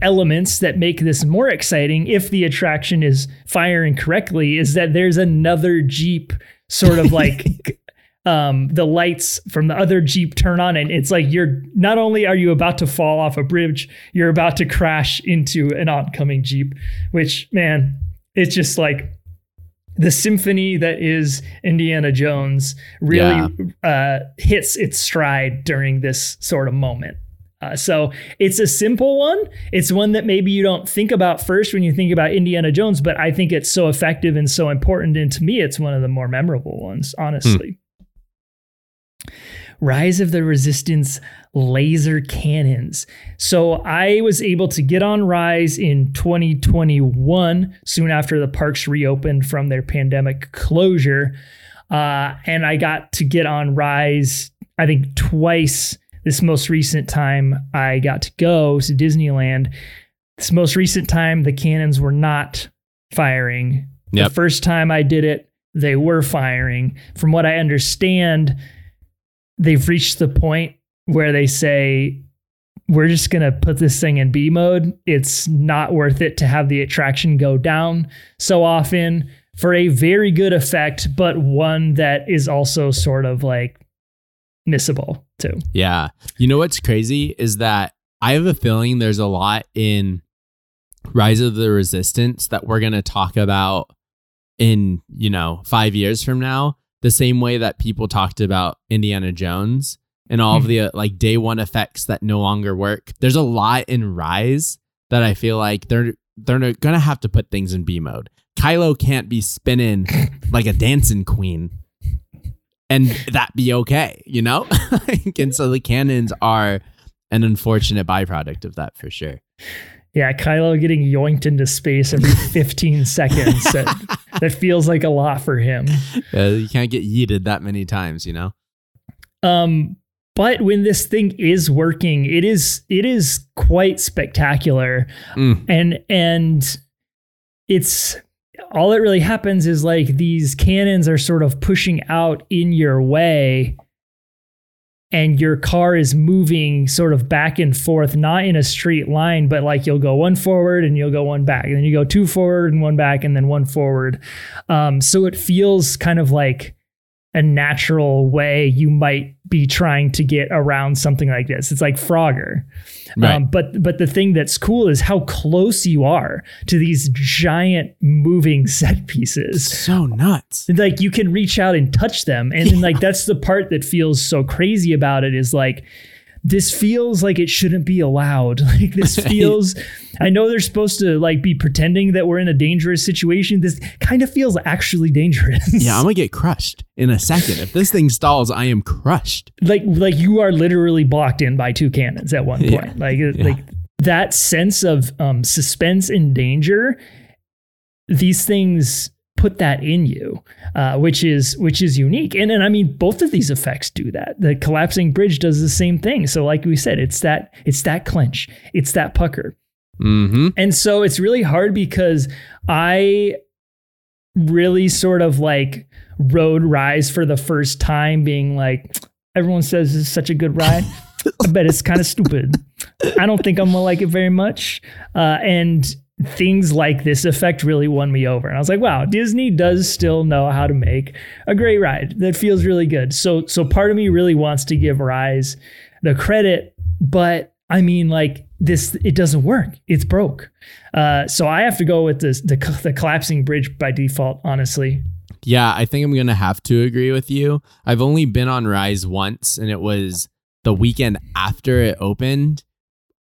elements that make this more exciting if the attraction is firing correctly is that there's another jeep sort of like um the lights from the other jeep turn on and it's like you're not only are you about to fall off a bridge you're about to crash into an oncoming jeep which man it's just like the symphony that is Indiana Jones really uh, hits its stride during this sort of moment. Uh, so it's a simple one. It's one that maybe you don't think about first when you think about Indiana Jones, but I think it's so effective and so important. And to me, it's one of the more memorable ones, honestly. Rise of the Resistance laser cannons. So I was able to get on Rise in 2021, soon after the parks reopened from their pandemic closure. Uh, and I got to get on Rise, I think, twice. This most recent time I got to go to Disneyland. This most recent time, the cannons were not firing. Yep. The first time I did it, they were firing. From what I understand, they've reached the point where they say, we're just going to put this thing in B mode. It's not worth it to have the attraction go down so often for a very good effect, but one that is also sort of like missable too. Yeah. You know what's crazy is that I have a feeling there's a lot in Rise of the Resistance that we're going to talk about in, you know, 5 years from now, the same way that people talked about Indiana Jones and all of the uh, like day 1 effects that no longer work. There's a lot in Rise that I feel like they're they're to have to put things in B mode. Kylo can't be spinning like a dancing queen and that be okay, you know? and so the cannons are an unfortunate byproduct of that for sure. Yeah, Kylo getting yoinked into space every 15 seconds. That, that feels like a lot for him. Uh, you can't get yeeted that many times, you know? Um, but when this thing is working, it is it is quite spectacular. Mm. And and it's all that really happens is like these cannons are sort of pushing out in your way and your car is moving sort of back and forth, not in a straight line, but like you'll go one forward and you'll go one back, and then you go two forward and one back, and then one forward. Um, so it feels kind of like a natural way you might be trying to get around something like this. It's like Frogger. Right. Um, but but the thing that's cool is how close you are to these giant moving set pieces so nuts. like you can reach out and touch them and then like that's the part that feels so crazy about it is like this feels like it shouldn't be allowed like this feels i know they're supposed to like be pretending that we're in a dangerous situation this kind of feels actually dangerous Yeah, I'm gonna get crushed in a second. If this thing stalls, I am crushed. like like you are literally blocked in by two cannons at one point Yeah. like like that sense of um suspense and danger these things put that in you uh, which is which is unique and and i mean both of these effects do that the collapsing bridge does the same thing so like we said it's that it's that clench it's that pucker Mm-hmm. and so it's really hard because I really sort of like rode Rise for the first time, being like, everyone says this is such a good ride. I bet it's kind of stupid. I don't think I'm gonna like it very much. Uh, and things like this effect really won me over. And I was like, wow, Disney does still know how to make a great ride that feels really good. So so part of me really wants to give Rise the credit, but I mean, like this, it doesn't work. It's broke. Uh, so I have to go with this, the the collapsing bridge by default. Honestly, Yeah, I think I'm gonna have to agree with you. I've only been on Rise once, and it was the weekend after it opened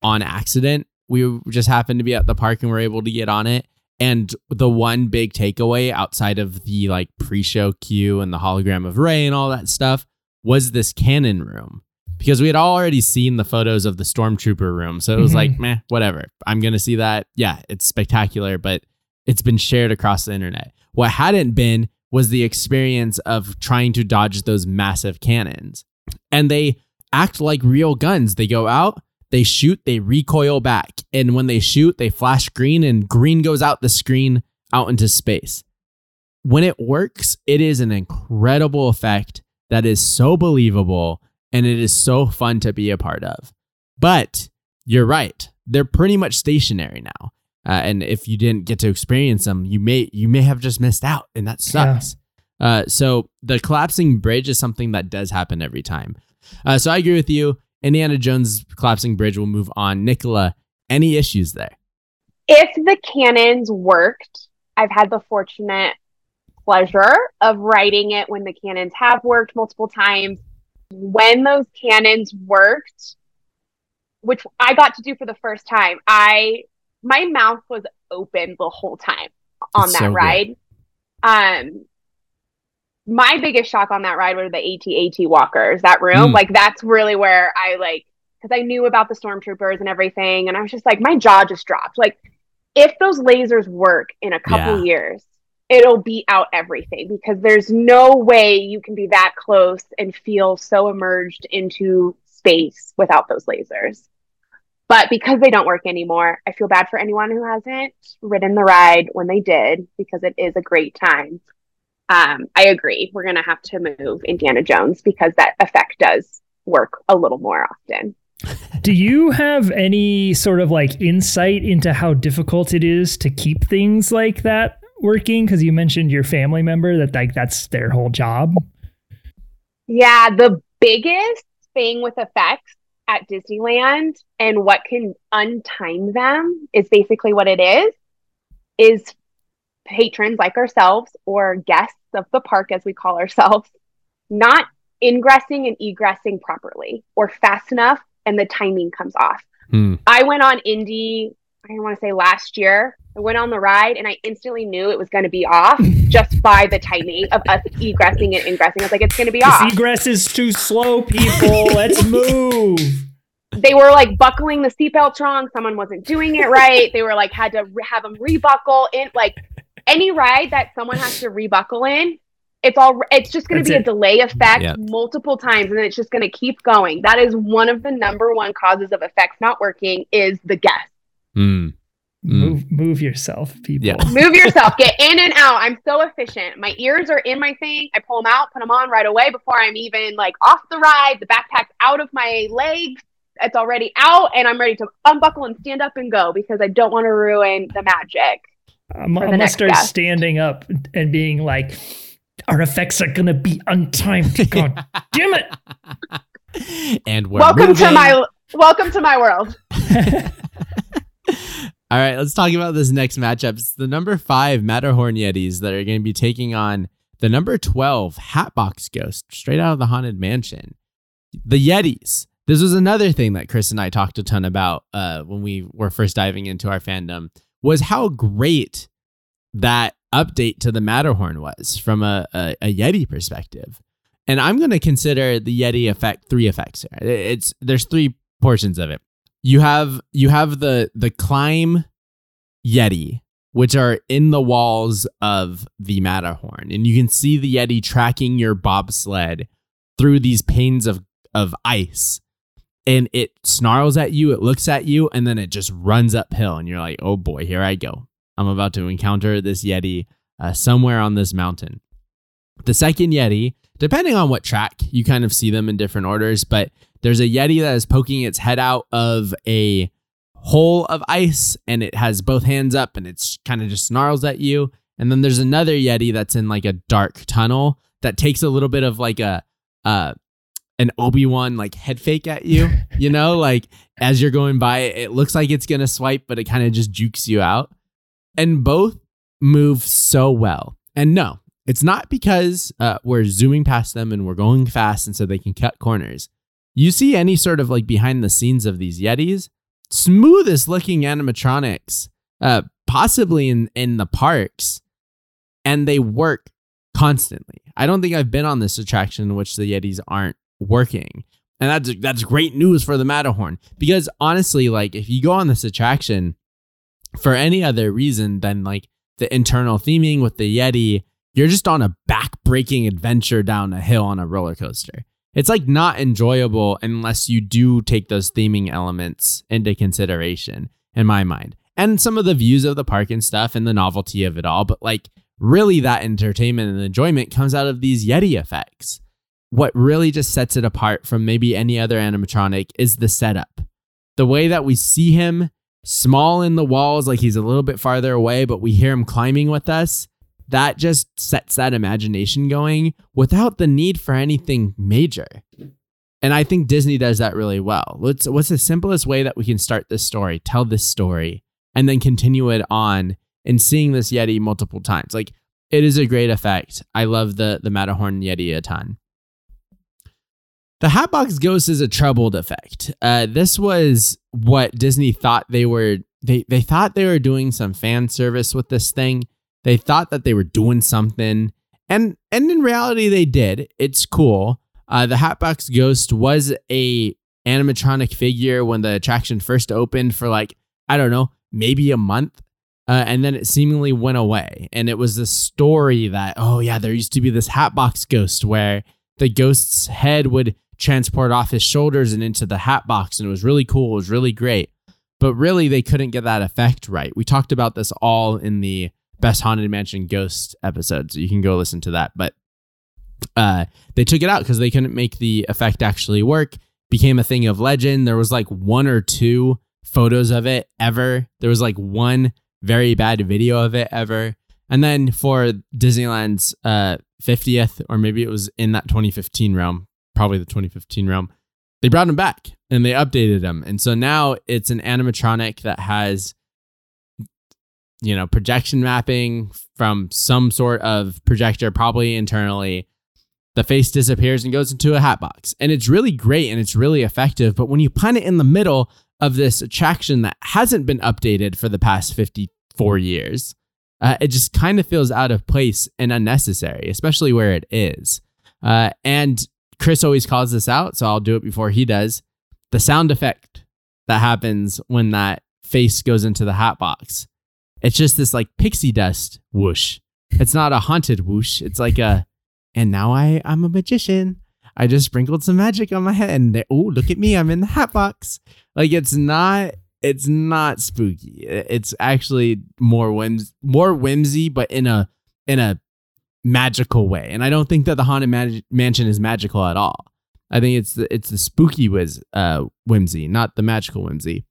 on accident. We just happened to be at the park and were able to get on it. And the one big takeaway outside of the like pre-show queue and the hologram of Rey and all that stuff was this cannon room. Because we had already seen the photos of the stormtrooper room. So it was Mhm. like, meh, whatever. I'm gonna see that. Yeah, it's spectacular, but it's been shared across the internet. What hadn't been was the experience of trying to dodge those massive cannons. And they act like real guns. They go out, they shoot, they recoil back. And when they shoot, they flash green and green goes out the screen out into space. When it works, it is an incredible effect that is so believable and it is so fun to be a part of. But you're right. They're pretty much stationary now. Uh, and if you didn't get to experience them, you may you may have just missed out, and that Yeah. sucks. Uh, so the collapsing bridge is something that does happen every time. Uh, so I agree with you. Indiana Jones collapsing bridge will move on. Nicola, any issues there? if the cannons worked, I've had the fortunate pleasure of writing it when the cannons have worked multiple times. When those cannons worked, which I got to do for the first time, I my mouth was open the whole time on It's that so good. ride. Um my biggest shock on that ride were the AT-AT walkers, that room. Mm. Like that's really where I like because I knew about the stormtroopers and everything, and I was just like, my jaw just dropped. Like, if those lasers work in a couple Yeah. years, it'll beat out everything because there's no way you can be that close and feel so immersed into space without those lasers. But because they don't work anymore, I feel bad for anyone who hasn't ridden the ride when they did because it is a great time. Um, I agree. We're going to have to move Indiana Jones because that effect does work a little more often. do you have any sort of like insight into how difficult it is to keep things like that working? Because you mentioned your family member that like that's their whole job. Yeah, the biggest thing with effects at Disneyland and what can untime them is basically what it is is patrons like ourselves or guests of the park as we call ourselves not ingressing and egressing properly or fast enough and the timing comes off. Hmm. I went on Indy, I want to say last year. I went on the ride and I instantly knew it was going to be off just by the timing of us egressing and ingressing. I was like, it's going to be This off. egress is too slow, people. Let's move. they were like buckling the seatbelts wrong. Someone wasn't doing it right. They were like had to re- have them rebuckle in like any ride that someone has to rebuckle in. it's all it's just going to be it. a delay effect Yep. multiple times and then it's just going to keep going that is one of the number one causes of effects not working is the guess Mm. Move move yourself, people. Yeah. move yourself get in and out i'm so efficient my ears are in my thing i pull them out put them on right away before i'm even like off the ride the backpack's out of my legs it's already out and i'm ready to unbuckle and stand up and go because i don't want to ruin the magic I'm, I'm gonna start guest. standing up and being like, our effects are gonna be untimed. God damn it! and we're welcome to my welcome to my world All right, let's talk about this next matchup. It's the number five Matterhorn Yetis that are going to be taking on the number 12 Hatbox Ghost straight out of the Haunted Mansion. The Yetis. This was another thing that Chris and I talked a ton about uh, when we were first diving into our fandom was how great that update to the Matterhorn was from a, a, a Yeti perspective. And I'm going to consider the Yeti effect three effects here. It's there's three portions of it you have you have the the climb yeti which are in the walls of the matterhorn and you can see the yeti tracking your bobsled through these panes of of ice and it snarls at you it looks at you and then it just runs uphill and you're like oh boy here i go. I'm about to encounter this yeti uh, somewhere on this mountain. The second yeti depending on what track you kind of see them in different orders but there's a yeti that is poking its head out of a hole of ice and it has both hands up and it's kind of just snarls at you. And then there's another yeti that's in like a dark tunnel that takes a little bit of like a uh an obi-wan like head fake at you you know? Like as you're going by it looks like it's gonna swipe but it kind of just jukes you out. And both move so well. And no it's not because uh, we're zooming past them and we're going fast and so they can cut corners. You see any sort of like behind the scenes of these Yetis, smoothest looking animatronics, uh, possibly in, in the parks, and they work constantly. I don't think I've been on this attraction in which the Yetis aren't working. And that's that's great news for the Matterhorn. Because honestly, like if you go on this attraction for any other reason than like the internal theming with the Yeti, you're just on a back-breaking adventure down a hill on a roller coaster it's like not enjoyable unless you do take those theming elements into consideration in my mind and some of the views of the park and stuff and the novelty of it all but like really that entertainment and enjoyment comes out of these yeti effects what really just sets it apart from maybe any other animatronic is the setup the way that we see him small in the walls like he's a little bit farther away but we hear him climbing with us that just sets that imagination going without the need for anything major. And I think Disney does that really well. What's what's the simplest way that we can start this story, tell this story, and then continue it on and seeing this Yeti multiple times. Like it is a great effect. I love the the Matterhorn Yeti a ton. The Hatbox Ghost is a troubled effect. Uh, this was what Disney thought they were. They they thought they were doing some fan service with this thing. They thought that they were doing something, and and in reality, they did. It's cool. Uh, the Hatbox Ghost was a animatronic figure when the attraction first opened for like I don't know, maybe a month, uh, and then it seemingly went away. And it was the story that oh yeah, there used to be this Hatbox Ghost where the ghost's head would transport off his shoulders and into the hat box, and it was really cool. It was really great, but really they couldn't get that effect right. We talked about this all in the best haunted mansion ghost episode so you can go listen to that. But uh they took it out because they couldn't make the effect actually work. Became a thing of legend. There was like one or two photos of it ever. There was like one very bad video of it ever. And then for disneyland's uh 50th or maybe it was in that 2015 realm probably the 2015 realm they brought him back and they updated him and so now it's an animatronic that has you know, projection mapping from some sort of projector, probably internally. The face disappears and goes into a hat box. And it's really great and it's really effective. But when you put it in the middle of this attraction that hasn't been updated for the past 54 years, uh, it just kind of feels out of place and unnecessary, especially where it is. Uh, and Chris always calls this out, so I'll do it before he does. The sound effect that happens when that face goes into the hat box it's just this like pixie dust whoosh. It's not a haunted whoosh. It's like a and now I I'm a magician. I just sprinkled some magic on my head, and oh, look at me, I'm in the hat box. Like it's not it's not spooky. It's actually more whims more whimsy, but in a in a magical way. And I don't think that the haunted mag- mansion is magical at all. I think it's the it's the spooky whiz, uh, whimsy, not the magical whimsy.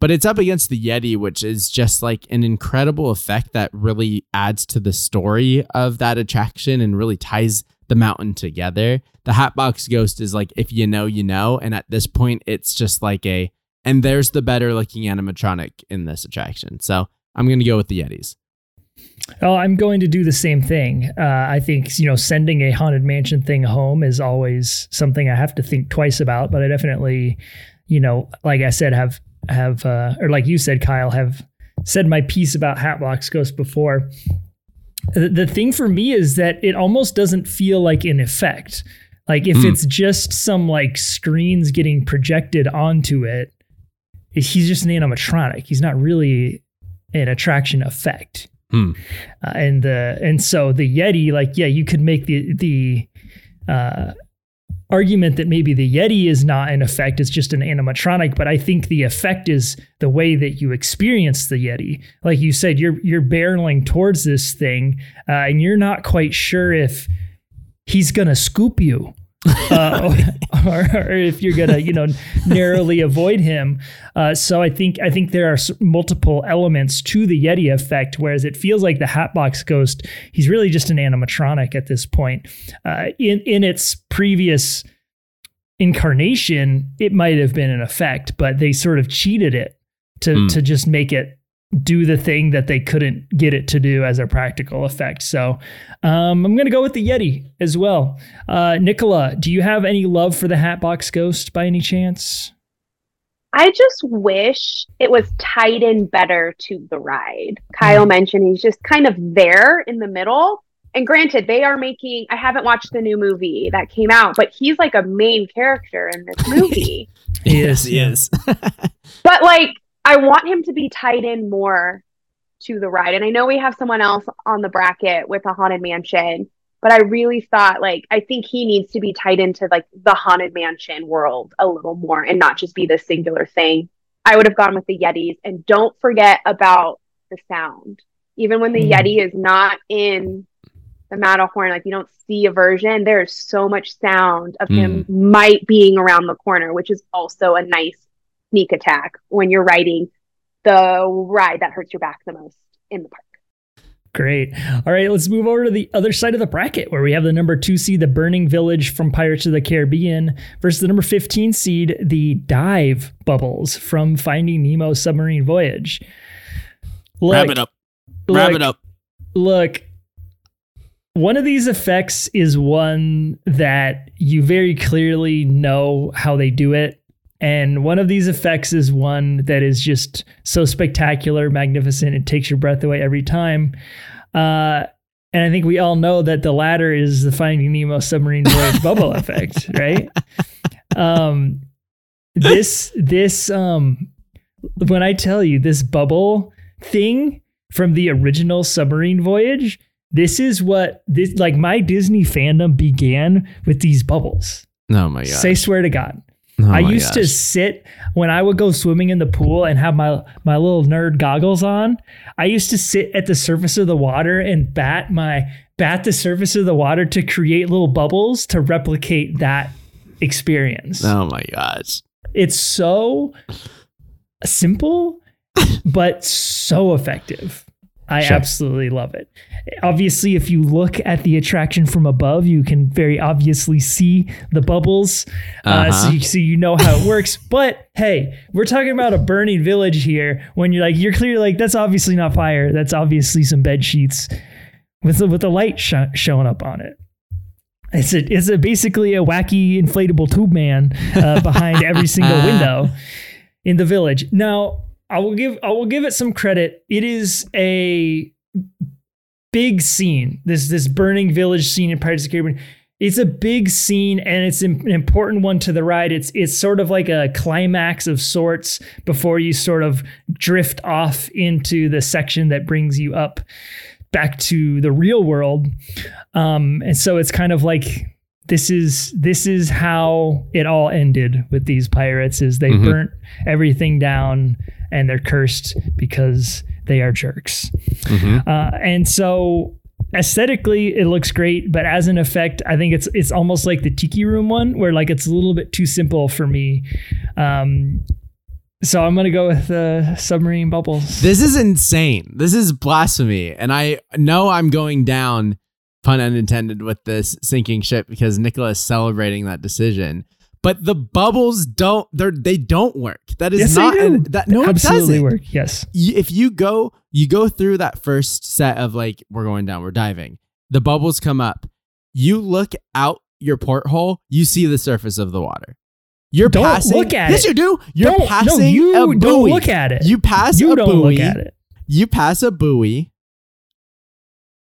But it's up against the Yeti, which is just like an incredible effect that really adds to the story of that attraction and really ties the mountain together. The Hatbox Ghost is like if you know, you know, and at this point, it's just like a and there's the better looking animatronic in this attraction. So I'm gonna go with the Yetis. Oh, I'm going to do the same thing. Uh, I think you know sending a haunted mansion thing home is always something I have to think twice about. But I definitely, you know, like I said, have have uh, or like you said, Kyle, have said my piece about Hatbox Ghost before. The, the thing for me is that it almost doesn't feel like an effect. Like if Mm. it's just some like screens getting projected onto it, he's just an animatronic. He's not really an attraction effect. Hmm. Uh, and the and so the Yeti, like yeah, you could make the the uh, argument that maybe the Yeti is not an effect; it's just an animatronic. But I think the effect is the way that you experience the Yeti. Like you said, you're you're barreling towards this thing, uh, and you're not quite sure if he's gonna scoop you. Uh, or, or if you're gonna, you know, narrowly avoid him. Uh, so I think I think there are multiple elements to the Yeti effect, whereas it feels like the Hatbox Ghost, he's really just an animatronic at this point. Uh, in in its previous incarnation, it might have been an effect, but they sort of cheated it to Hmm. to just make it do the thing that they couldn't get it to do as a practical effect. So um, I'm going to go with the Yeti as well. Uh, Nicola, do you have any love for the Hatbox Ghost by any chance? I just wish it was tied in better to the ride. Kyle mentioned he's just kind of there in the middle. And granted, they are making, I haven't watched the new movie that came out, but he's like a main character in this movie. Yes, he is. but like, I want him to be tied in more to the ride. And I know we have someone else on the bracket with a haunted mansion, but I really thought like I think he needs to be tied into like the haunted mansion world a little more and not just be the singular thing. I would have gone with the Yetis and don't forget about the sound. Even when the Mm. Yeti is not in the Matterhorn, like you don't see a version, there's so much sound of him might being around the corner, which is also a nice sneak attack when you're riding the ride that hurts your back the most in the park. Great. All right, let's move over to the other side of the bracket where we have the number two seed, the Burning Village from Pirates of the Caribbean, versus the number 15 seed, the Dive Bubbles from Finding Nemo Submarine Voyage. Look, Wrap it up. Wrap look, it up. Look, one of these effects is one that you very clearly know how they do it. And one of these effects is one that is just so spectacular, magnificent, it takes your breath away every time. Uh, and I think we all know that the latter is the Finding Nemo submarine voyage bubble effect, right? Um, this this um, when I tell you this bubble thing from the original submarine voyage, this is what this like my Disney fandom began with these bubbles. Oh my god. Say swear to God. Oh I used to sit when I would go swimming in the pool and have my my little nerd goggles on. I used to sit at the surface of the water and bat my bat the surface of the water to create little bubbles to replicate that experience. Oh my gosh. It's so simple but so effective. I Sure. absolutely love it. Obviously, if you look at the attraction from above, you can very obviously see the bubbles. Uh, so, Uh-huh. you, so you know how it works. But hey, we're talking about a burning village here. When you're like, you're clearly like, that's obviously not fire. That's obviously some bed sheets with the, with the light sh- showing up on it. It's a it's a basically a wacky inflatable tube man uh, behind every single window in the village. Now, I will give I will give it some credit. It is a big scene. This this burning village scene in Pirates of the Caribbean. It's a big scene and it's an important one to the ride. It's it's sort of like a climax of sorts before you sort of drift off into the section that brings you up back to the real world. Um, and so it's kind of like this is this is how it all ended with these pirates is they Mhm. burnt everything down and they're cursed because they are jerks. Mhm. Uh, and so aesthetically it looks great, but as an effect, I think it's it's almost like the Tiki Room one where like it's a little bit too simple for me. Um, so I'm gonna go with uh, submarine bubbles. This is insane. This is blasphemy. And I know I'm going down, pun unintended, with this sinking ship because Nicola is celebrating that decision. But the bubbles don't they're they don't work. That is yes, not they do. that no it absolutely doesn't. work. Yes. If you go you go through that first set of like we're going down, we're diving. The bubbles come up. You look out your porthole, you see the surface of the water. You're Don't passing. look at yes, it. you do. You're Don't- passing no, you a buoy. don't look at it. You pass you a don't buoy look at it. you pass a buoy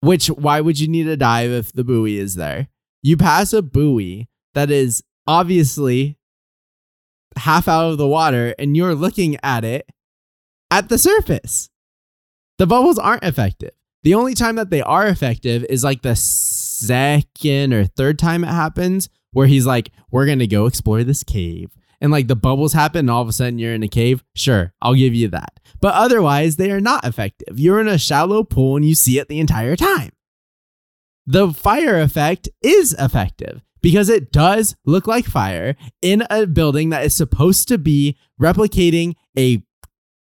which why would you need a dive if the buoy is there you pass a buoy that is obviously half out of the water and you're looking at it at the surface the bubbles aren't effective the only time that they are effective is like the second or third time it happens where he's like we're gonna go explore this cave and like the bubbles happen and all of a sudden you're in a cave, sure, I'll give you that. But otherwise, they are not effective. You're in a shallow pool and you see it the entire time. The fire effect is effective because it does look like fire in a building that is supposed to be replicating a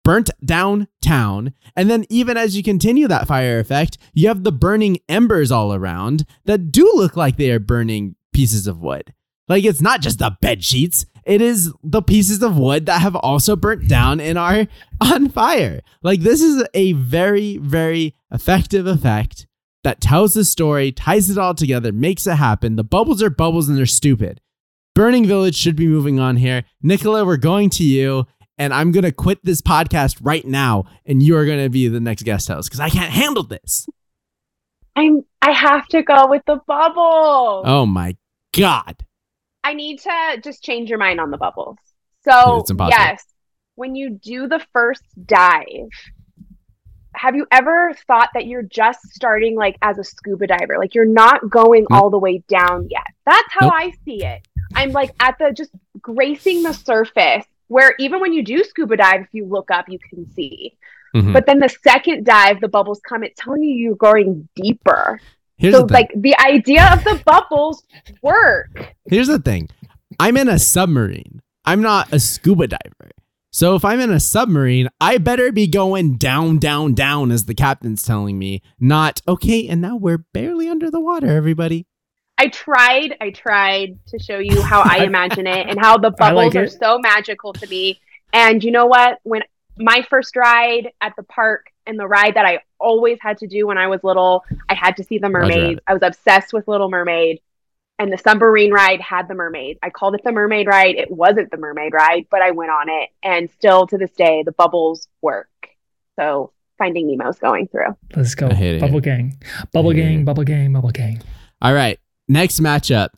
burnt down town. And then, even as you continue that fire effect, you have the burning embers all around that do look like they are burning pieces of wood. Like it's not just the bed sheets; it is the pieces of wood that have also burnt down and are on fire. Like this is a very, very effective effect that tells the story, ties it all together, makes it happen. The bubbles are bubbles and they're stupid. Burning Village should be moving on here. Nicola, we're going to you, and I'm gonna quit this podcast right now, and you are gonna be the next guest host because I can't handle this. I'm I have to go with the bubble. Oh my god. I need to just change your mind on the bubbles. So yes, when you do the first dive, have you ever thought that you're just starting like as a scuba diver? Like you're not going Nope. all the way down yet. That's how Nope. I see it. I'm like at the just gracing the surface where even when you do scuba dive, if you look up, you can see. Mhm. But then the second dive, the bubbles come, it's telling you you're going deeper. Here's so the like the idea of the bubbles work. Here's the thing I'm in a submarine, I'm not a scuba diver. So if I'm in a submarine, I better be going down, down, down, as the captain's telling me, not, okay, and now we're barely under the water, everybody. I tried, I tried to show you how I imagine it and how the I like bubbles are so magical to me. And you know what? When my first ride at the park and the ride that I always had to do when I was little, I had to see the mermaids. I was obsessed with Little Mermaid. And the submarine ride had the mermaid. I called it the mermaid ride. It wasn't the mermaid ride, but I went on it. And still to this day, the bubbles work. So Finding Nemo's going through. Let's go. I hate it Bubble gang. Bubble gang, bubble gang, bubble gang. All right, next matchup.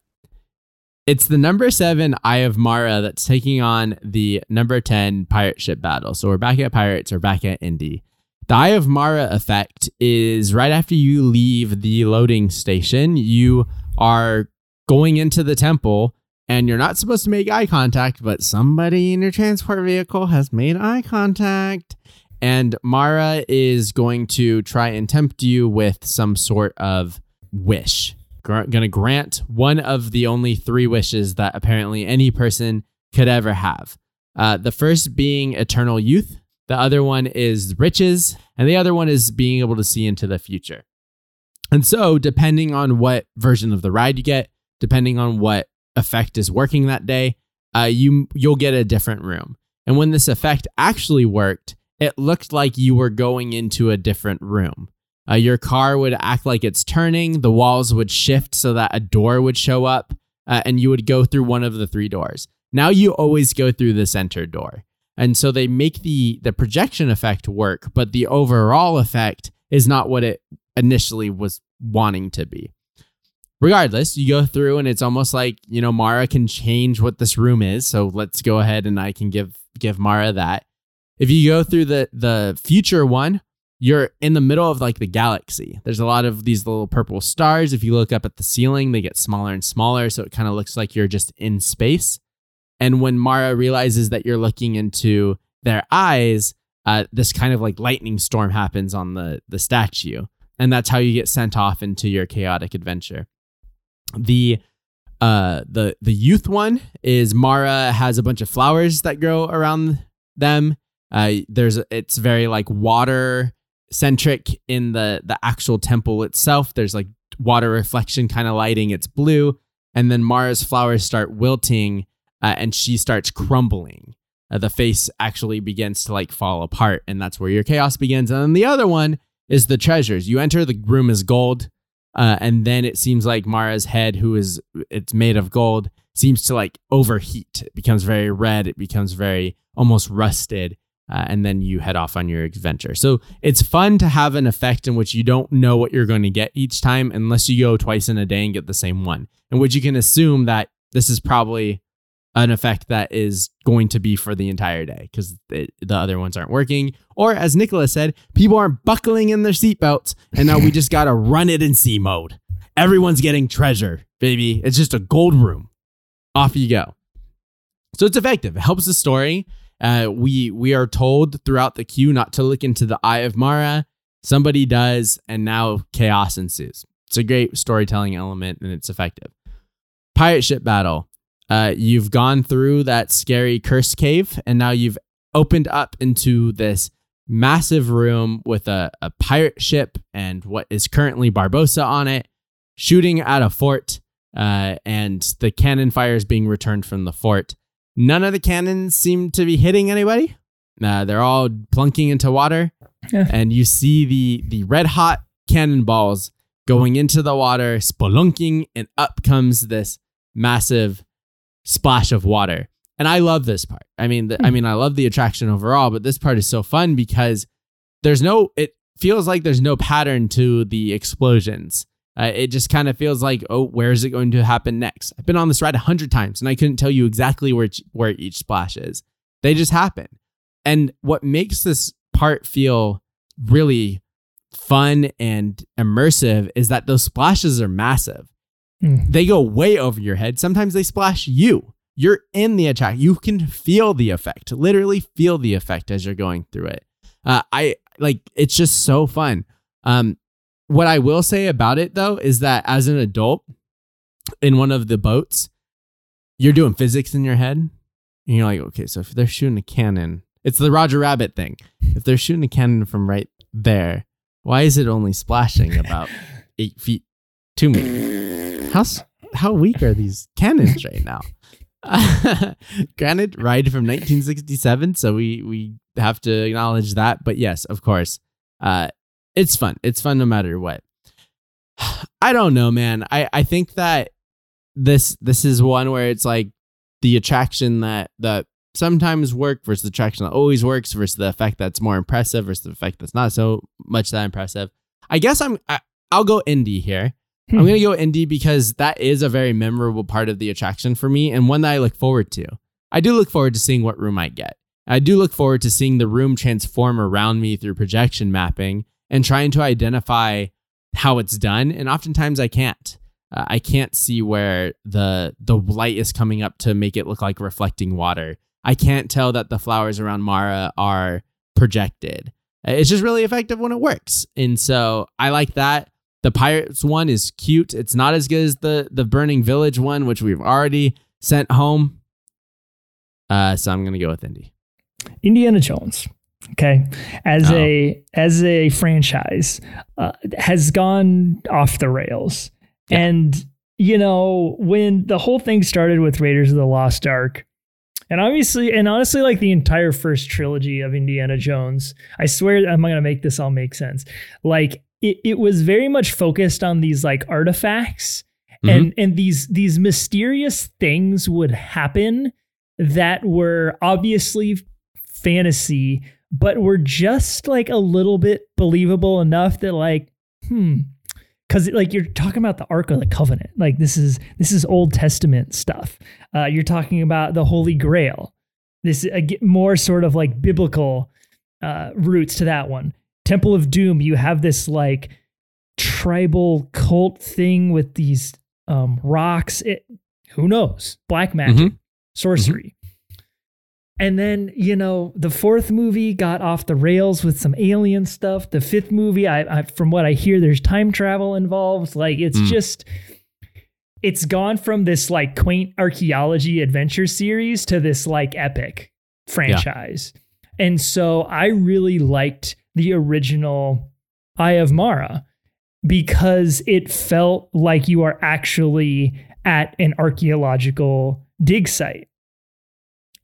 It's the number seven Eye of Mara that's taking on the number 10 pirate ship battle. So we're back at Pirates, we're back at Indy. The Eye of Mara effect is right after you leave the loading station, you are going into the temple and you're not supposed to make eye contact, but somebody in your transport vehicle has made eye contact. And Mara is going to try and tempt you with some sort of wish. Gr- gonna grant one of the only three wishes that apparently any person could ever have. Uh, the first being eternal youth, the other one is riches, and the other one is being able to see into the future. And so, depending on what version of the ride you get, depending on what effect is working that day, uh, you you'll get a different room. And when this effect actually worked, it looked like you were going into a different room. Uh, your car would act like it's turning, the walls would shift so that a door would show up, uh, and you would go through one of the three doors. Now you always go through the center door. And so they make the the projection effect work, but the overall effect is not what it initially was wanting to be. Regardless, you go through and it's almost like, you know, Mara can change what this room is. So let's go ahead and I can give give Mara that. If you go through the the future one, you're in the middle of like the galaxy. There's a lot of these little purple stars. If you look up at the ceiling, they get smaller and smaller. So it kind of looks like you're just in space. And when Mara realizes that you're looking into their eyes, uh, this kind of like lightning storm happens on the, the statue. And that's how you get sent off into your chaotic adventure. The uh the the youth one is Mara has a bunch of flowers that grow around them. Uh there's it's very like water centric in the the actual temple itself. There's like water reflection kind of lighting. It's blue, and then Mara's flowers start wilting, uh, and she starts crumbling. Uh, the face actually begins to like fall apart, and that's where your chaos begins. And then the other one is the treasures. You enter the room as gold, uh, and then it seems like Mara's head, who is it's made of gold, seems to like overheat. It becomes very red. It becomes very almost rusted, uh, and then you head off on your adventure. So it's fun to have an effect in which you don't know what you're going to get each time unless you go twice in a day and get the same one, in which you can assume that this is probably an effect that is going to be for the entire day because the, the other ones aren't working. Or as Nicola said, people aren't buckling in their seatbelts, and now we just got to run it in C mode. Everyone's getting treasure, baby. It's just a gold room. Off you go. So it's effective. It helps the story. Uh, we we are told throughout the queue not to look into the eye of Mara. Somebody does, and now chaos ensues. It's a great storytelling element, and it's effective. Pirate ship battle. Uh, you've gone through that scary curse cave, and now you've opened up into this massive room with a, a pirate ship and what is currently Barbossa on it, shooting at a fort, uh, and the cannon fire is being returned from the fort. None of the cannons seem to be hitting anybody. Uh, they're all plunking into water, Yeah. and you see the the red hot cannonballs going into the water, spelunking, and up comes this massive splash of water. And I love this part. I mean, the, I mean, I love the attraction overall, but this part is so fun because there's no. It feels like there's no pattern to the explosions. Uh, it just kind of feels like, oh, where is it going to happen next? I've been on this ride a hundred times, and I couldn't tell you exactly where where each splash is. They just happen. And what makes this part feel really fun and immersive is that those splashes are massive. Hmm. They go way over your head. Sometimes they splash you. You're in the attack. You can feel the effect, literally feel the effect as you're going through it. Uh, I like it's just so fun. Um, what I will say about it though is that as an adult in one of the boats, you're doing physics in your head. And you're like, okay, so if they're shooting a cannon, it's the Roger Rabbit thing. If they're shooting a cannon from right there, why is it only splashing about eight feet to me? How how weak are these cannons right now? Granted, ride from 1967, so we we have to acknowledge that. But yes, of course, uh, it's fun. It's fun no matter what. I don't know, man. I I think that this this is one where it's like the attraction that that sometimes work versus the attraction that always works versus the effect that's more impressive versus the effect that's not so much that impressive. I guess I'm I, I'll go Indy here. I'm Hmm. gonna go Indy because that is a very memorable part of the attraction for me and one that I look forward to. I do look forward to seeing what room I get. I do look forward to seeing the room transform around me through projection mapping and trying to identify how it's done. And oftentimes I can't. Uh, I can't see where the the light is coming up to make it look like reflecting water. I can't tell that the flowers around Mara are projected. Uh, It's just really effective when it works. And so I like that. The Pirates one is cute. It's not as good as the the Burning Village one, which we've already sent home. Uh, so I'm gonna go with Indy. Indiana Jones, okay, as Oh. a as a franchise, uh, has gone off the rails, Yeah. and you know when the whole thing started with Raiders of the Lost Ark, and obviously, and honestly, like the entire first trilogy of Indiana Jones, I swear I'm gonna make this all make sense. Like it, it was very much focused on these like artifacts and and these these mysterious things would happen that were obviously fantasy but were just like a little bit believable enough that like hmm because like you're talking about the ark of the covenant. Like this is this is old testament stuff. Uh, you're talking about the holy grail. This uh, more sort of like biblical uh, roots to that one Temple of Doom, you have this like tribal cult thing with these um, rocks. It, who knows? Black magic, sorcery. And then, you know, the fourth movie got off the rails with some alien stuff. The fifth movie, I, I from what I hear, there's time travel involved. Like it's Mm. just it's gone from this like quaint archaeology adventure series to this like epic franchise. And so I really liked the original Eye of Mara because it felt like you are actually at an archaeological dig site.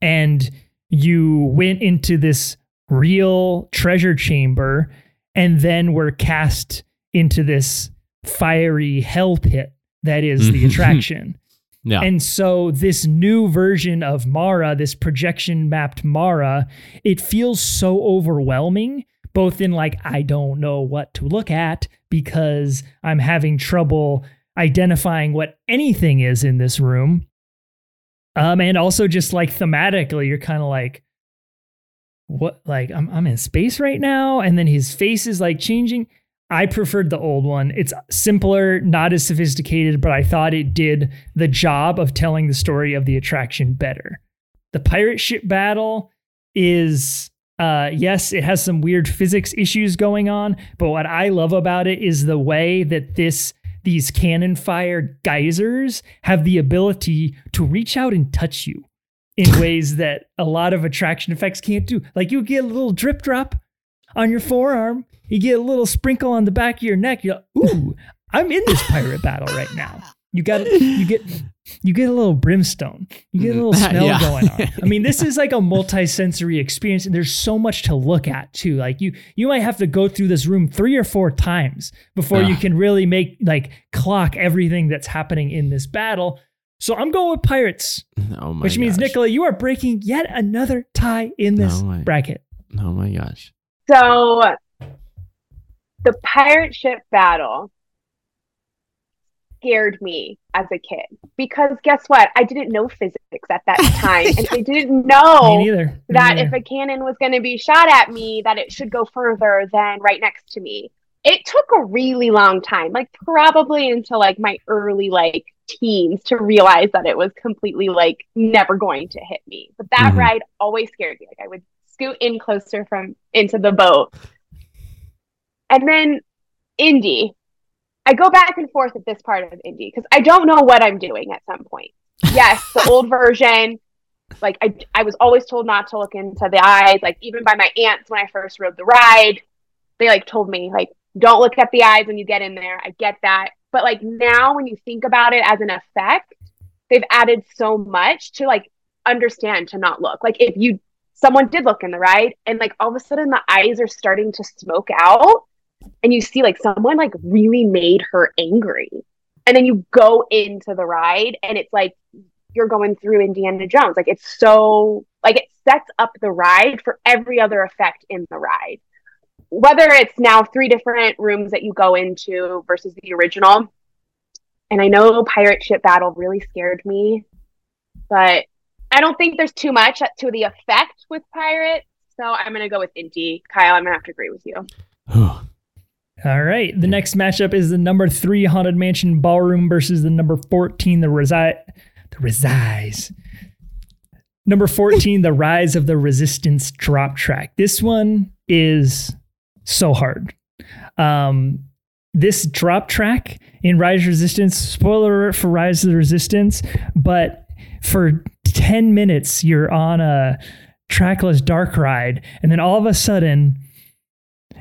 And you went into this real treasure chamber and then were cast into this fiery hell pit that is the Mhm. attraction. Yeah. And so this new version of Mara, this projection mapped Mara, it feels so overwhelming, both in like, I don't know what to look at because I'm having trouble identifying what anything is in this room. Um, and also just like thematically, you're kind of like, what like I'm I'm in space right now, and then his face is like changing. I preferred the old one. It's simpler, not as sophisticated, but I thought it did the job of telling the story of the attraction better. The pirate ship battle is uh yes, it has some weird physics issues going on, but what I love about it is the way that this these cannon fire geysers have the ability to reach out and touch you in ways that a lot of attraction effects can't do. Like you get a little drip drop on your forearm, you get a little sprinkle on the back of your neck. You're like, ooh, I'm in this pirate battle right now. You got you get you get a little brimstone. You get a little mm-hmm. smell Yeah. going on. I mean, this is like a multi-sensory experience, and there's so much to look at too. Like you you might have to go through this room three or four times before you can really make like clock everything that's happening in this battle. So I'm going with pirates, oh my which means gosh. Nicola, you are breaking yet another tie in this oh No way. bracket. Oh my gosh. So the pirate ship battle scared me as a kid because guess what? I didn't know physics at that time, and I didn't know. Me that neither. if a cannon was going to be shot at me, that it should go further than right next to me. It took a really long time, like probably until like my early like teens to realize that it was completely like never going to hit me. But that Mhm. ride always scared me. Like I would scoot in closer from into the boat. And then Indy. I go back and forth at this part of Indy because I don't know what I'm doing at some point. Yes, the old version. Like I, I was always told not to look into the eyes. Like even by my aunts when I first rode the ride, they like told me like don't look at the eyes when you get in there. I get that, but like now when you think about it as an effect, they've added so much to like understand to not look. Like if you someone did look in the ride and like all of a sudden the eyes are starting to smoke out and you see like someone like really made her angry. And then you go into the ride and it's like you're going through Indiana Jones. Like it's so like it sets up the ride for every other effect in the ride. Whether it's now three different rooms that you go into versus the original. And I know Pirate Ship Battle really scared me, but I don't think there's too much to the effect with Pirate. So I'm going to go with Indy. Kyle, I'm going to have to agree with you. All right. The next matchup is the number three Haunted Mansion Ballroom versus the number 14, the Resi- the Resise. Number 14, the Rise of the Resistance drop track. This one is so hard. Um, this drop track in Rise of Resistance, spoiler alert for Rise of the Resistance, but for 10 minutes, you're on a trackless dark ride, and then all of a sudden,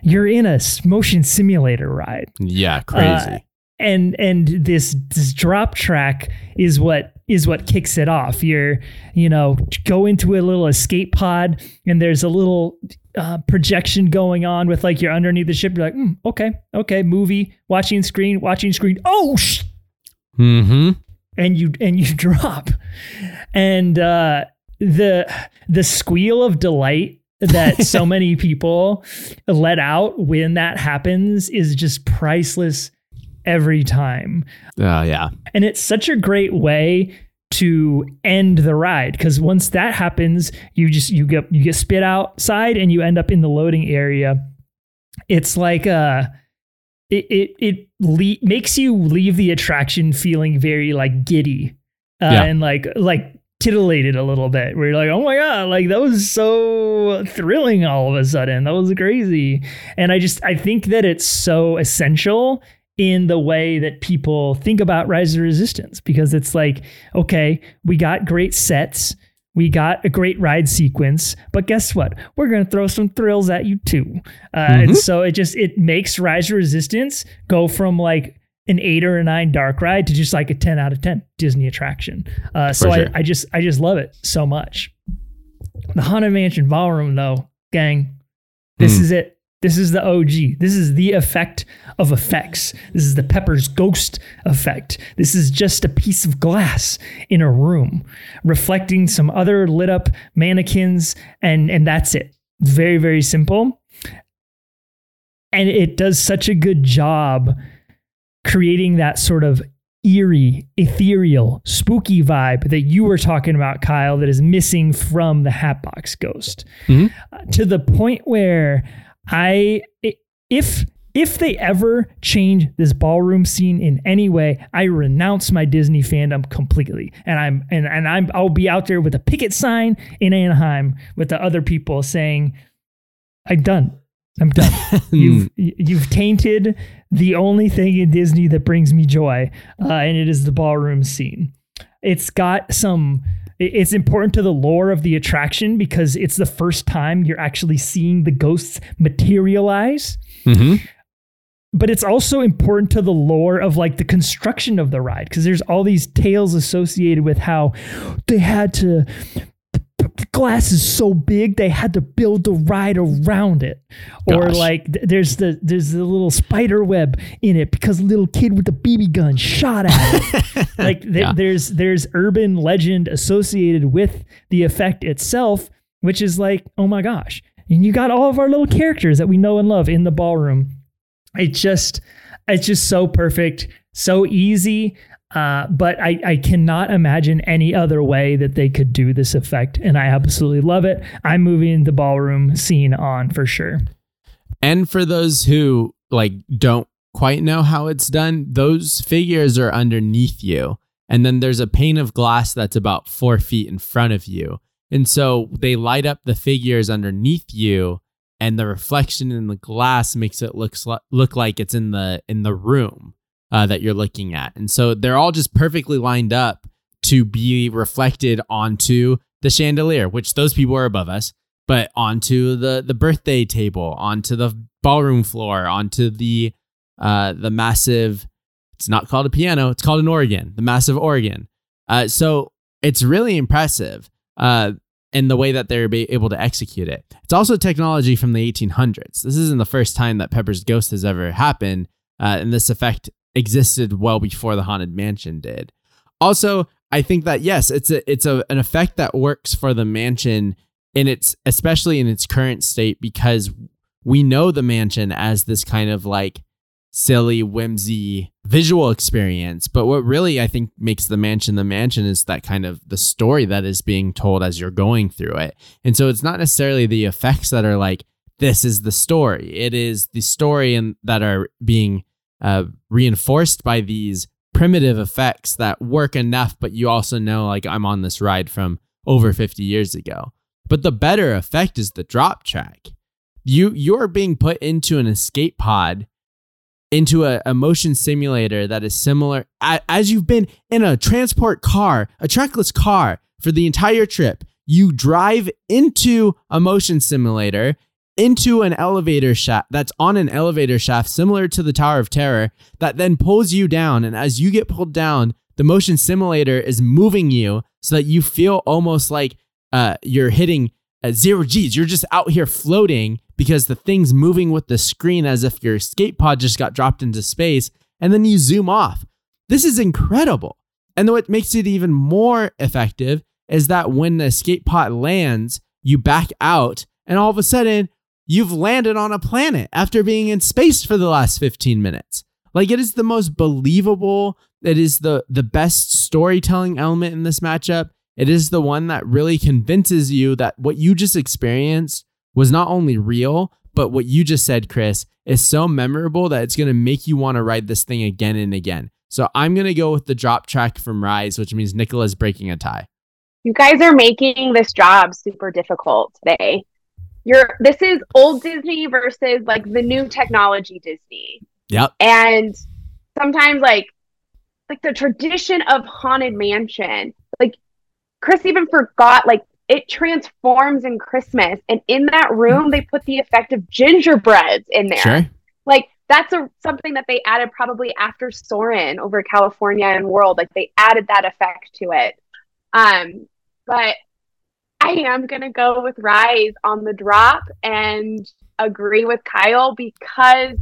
you're in a motion simulator ride. Yeah, crazy. Uh, and and this this drop track is what is what kicks it off. You're you know go into a little escape pod and there's a little uh, projection going on with like you're underneath the ship. You're like mm, okay okay movie watching screen watching screen. Oh sh-, mm-hmm. and you and you drop. And uh the the squeal of delight that so many people let out when that happens is just priceless every time Oh yeah. and it's such a great way to end the ride because once that happens you just you get you get spit outside and you end up in the loading area it's like uh it it, it le- makes you leave the attraction feeling very like giddy uh, Yeah. and like like titillated a little bit. Where you're like oh my god like that was so thrilling all of a sudden. That was crazy. And i just i think that it's so essential in the way that people think about rise of resistance because it's like okay we got great sets we got a great ride sequence but guess what? We're going to throw some thrills at you too. Uh, and Mhm. so it just it makes rise of resistance go from like an eight or a nine dark ride to just like a 10 out of 10 disney attraction. Uh, so For I. I just i just love it so much. The haunted mansion ballroom though gang this Hmm. is it. This is the og this is the effect of effects. This is the pepper's ghost effect. This is just a piece of glass in a room reflecting some other lit up mannequins and and that's it. Very very simple. And it does such a good job creating that sort of eerie, ethereal, spooky vibe that you were talking about, Kyle, that is missing from the Hatbox Ghost. Mhm. Uh, to the point where I, i- if if they ever change this ballroom scene in any way, I renounce my Disney fandom completely. And I'm and, and I'm I'll be out there with a picket sign in Anaheim with the other people saying, I'm done. I'm done. You've you've tainted the only thing in Disney that brings me joy, uh, and it is the ballroom scene. It's got some. It's important to the lore of the attraction because it's the first time you're actually seeing the ghosts materialize. Mhm. But it's also important to the lore of like the construction of the ride because there's all these tales associated with how they had to. The glass is so big they had to build the ride around it or like th- there's the there's the little spider web in it because a little kid with a BB gun shot at it. like there, Yeah. there's there's urban legend associated with the effect itself, which is like oh my gosh, and you got all of our little characters that we know and love in the ballroom. It just it's just so perfect, so easy. Uh, but I, I cannot imagine any other way that they could do this effect, and I absolutely love it. I'm moving the ballroom scene on for sure. And for those who like don't quite know how it's done, those figures are underneath you. And then there's a pane of glass that's about four feet in front of you. And so they light up the figures underneath you, and the reflection in the glass makes it looks look like it's in the in the room uh, that you're looking at. And so they're all just perfectly lined up to be reflected onto the chandelier, which those people are above us but onto the the birthday table, onto the ballroom floor, onto the uh the massive it's not called a piano, it's called an organ, the massive organ. Uh so it's really impressive uh in the way that they're able to execute it. It's also technology from the 1800s. This isn't the first time that Pepper's Ghost has ever happened, uh, and this effect existed well before the Haunted Mansion did. Also, I think that yes, it's a it's a an effect that works for the mansion in its especially in its current state because we know the mansion as this kind of like silly whimsy visual experience. But what really i think makes the mansion the mansion is that kind of the story that is being told as you're going through it. And so it's not necessarily the effects that are like this is the story. It is the story and that are being uh, reinforced by these primitive effects that work enough but you also know like i'm on this ride from over 50 years ago but the better effect is the drop track. You you're being put into an escape pod, into a, a motion simulator that is similar as you've been in a transport car, a trackless car for the entire trip. You drive into a motion simulator, into an elevator shaft that's on an elevator shaft similar to the Tower of Terror that then pulls you down. And as you get pulled down, the motion simulator is moving you so that you feel almost like uh, you're hitting uh, zero G's. You're just out here floating because the thing's moving with the screen as if your escape pod just got dropped into space, and then you zoom off. This is incredible. And what makes it even more effective is that when the escape pod lands, you back out, and all of a sudden, you've landed on a planet after being in space for the last 15 minutes. Like it is the most believable. It is the the best storytelling element in this matchup. It is the one that really convinces you that what you just experienced was not only real, but what you just said, Chris, is so memorable that it's going to make you want to ride this thing again and again. So I'm going to go with the drop track from Rise, which means Nicola's breaking a tie. You guys are making this job super difficult today. You're this is old Disney versus like the new technology Disney. Yep. And sometimes like like the tradition of haunted mansion. Like Chris even forgot like it transforms in Christmas and in that room they put the effect of gingerbreads in there. Sure. Like that's a something that they added probably after Soarin' over California and World. Like they added that effect to it. Um, but I am gonna go with Rise on the drop and agree with Kyle because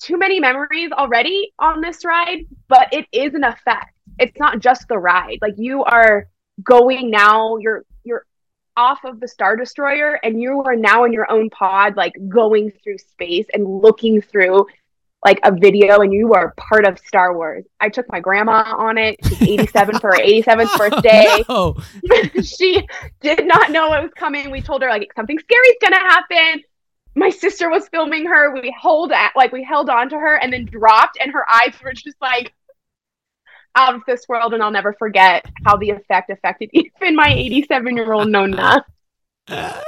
too many memories already on this ride, but it is an effect. It's not just the ride. Like you are going now, you're you're off of the Star Destroyer and you are now in your own pod, like going through space and looking through like a video and you are part of Star Wars. I took my grandma on it. She's 87 for her 87th birthday. No. she did not know it was coming. We told her like something scary's gonna happen. My sister was filming her. We hold at like we held on to her and then dropped, and her eyes were just like out of this world. And I'll never forget how the effect affected even my 87 year old Nona. oh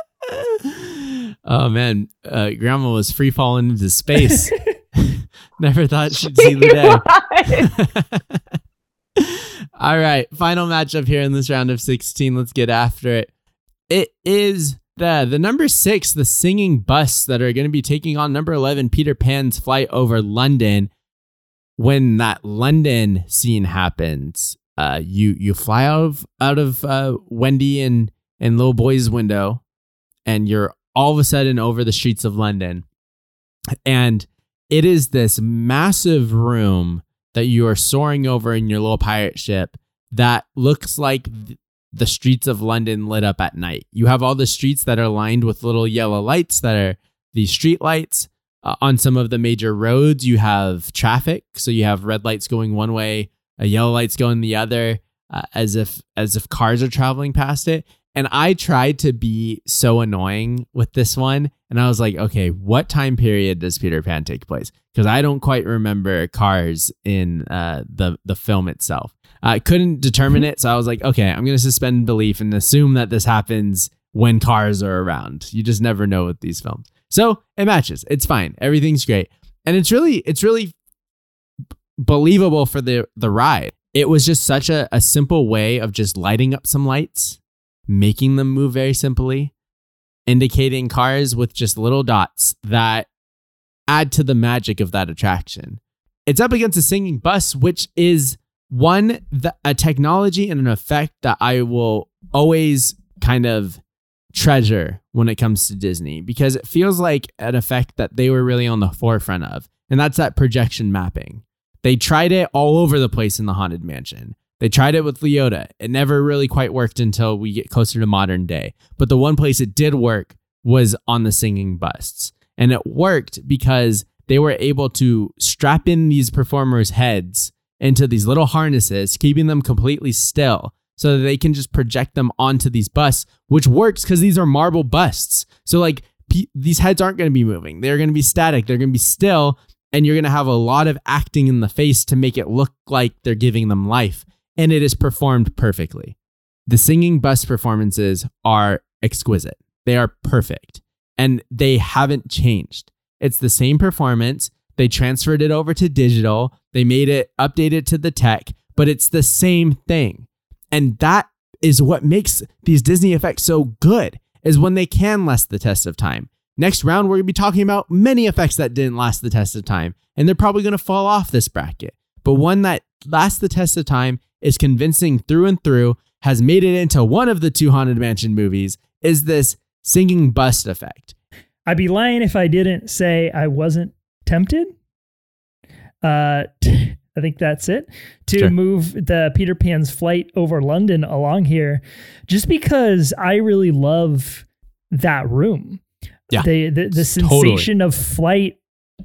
man, uh, Grandma was free falling into space. Never thought she'd see the day. All right, final matchup here in this round of 16. Let's get after it. It is the the number six, the singing bus that are going to be taking on number 11, Peter Pan's flight over London. When that London scene happens, uh, you you fly out of out of uh, Wendy and and little boy's window, and you're all of a sudden over the streets of London, and it is this massive room that you are soaring over in your little pirate ship that looks like th- the streets of London lit up at night. You have all the streets that are lined with little yellow lights that are the street lights. Uh, on some of the major roads, you have traffic, so you have red lights going one way, a yellow lights going the other, uh, as if as if cars are traveling past it. And I tried to be so annoying with this one. And I was like, okay, what time period does Peter Pan take place? Because I don't quite remember cars in uh, the, the film itself. I couldn't determine it. So I was like, okay, I'm going to suspend belief and assume that this happens when cars are around. You just never know with these films. So it matches. It's fine. Everything's great. And it's really, it's really believable for the, the ride. It was just such a, a simple way of just lighting up some lights making them move very simply, indicating cars with just little dots that add to the magic of that attraction. It's up against a singing bus, which is one the, a technology and an effect that I will always kind of treasure when it comes to Disney because it feels like an effect that they were really on the forefront of, and that's that projection mapping. They tried it all over the place in the Haunted Mansion. They tried it with Leota. It never really quite worked until we get closer to modern day. But the one place it did work was on the singing busts. And it worked because they were able to strap in these performers' heads into these little harnesses, keeping them completely still so that they can just project them onto these busts, which works because these are marble busts. So, like, p- these heads aren't going to be moving. They're going to be static. They're going to be still. And you're going to have a lot of acting in the face to make it look like they're giving them life and it is performed perfectly. The singing bus performances are exquisite. They are perfect and they haven't changed. It's the same performance. They transferred it over to digital. They made it updated to the tech, but it's the same thing. And that is what makes these Disney effects so good is when they can last the test of time. Next round, we're going to be talking about many effects that didn't last the test of time, and they're probably going to fall off this bracket. But one that lasts the test of time is convincing through and through, has made it into one of the two Haunted Mansion movies, is this singing bust effect. I'd be lying if I didn't say I wasn't tempted. Uh, I think that's it to Sure. move the Peter Pan's flight over London along here, just because I really love that room. Yeah. the the, the Totally. sensation of flight.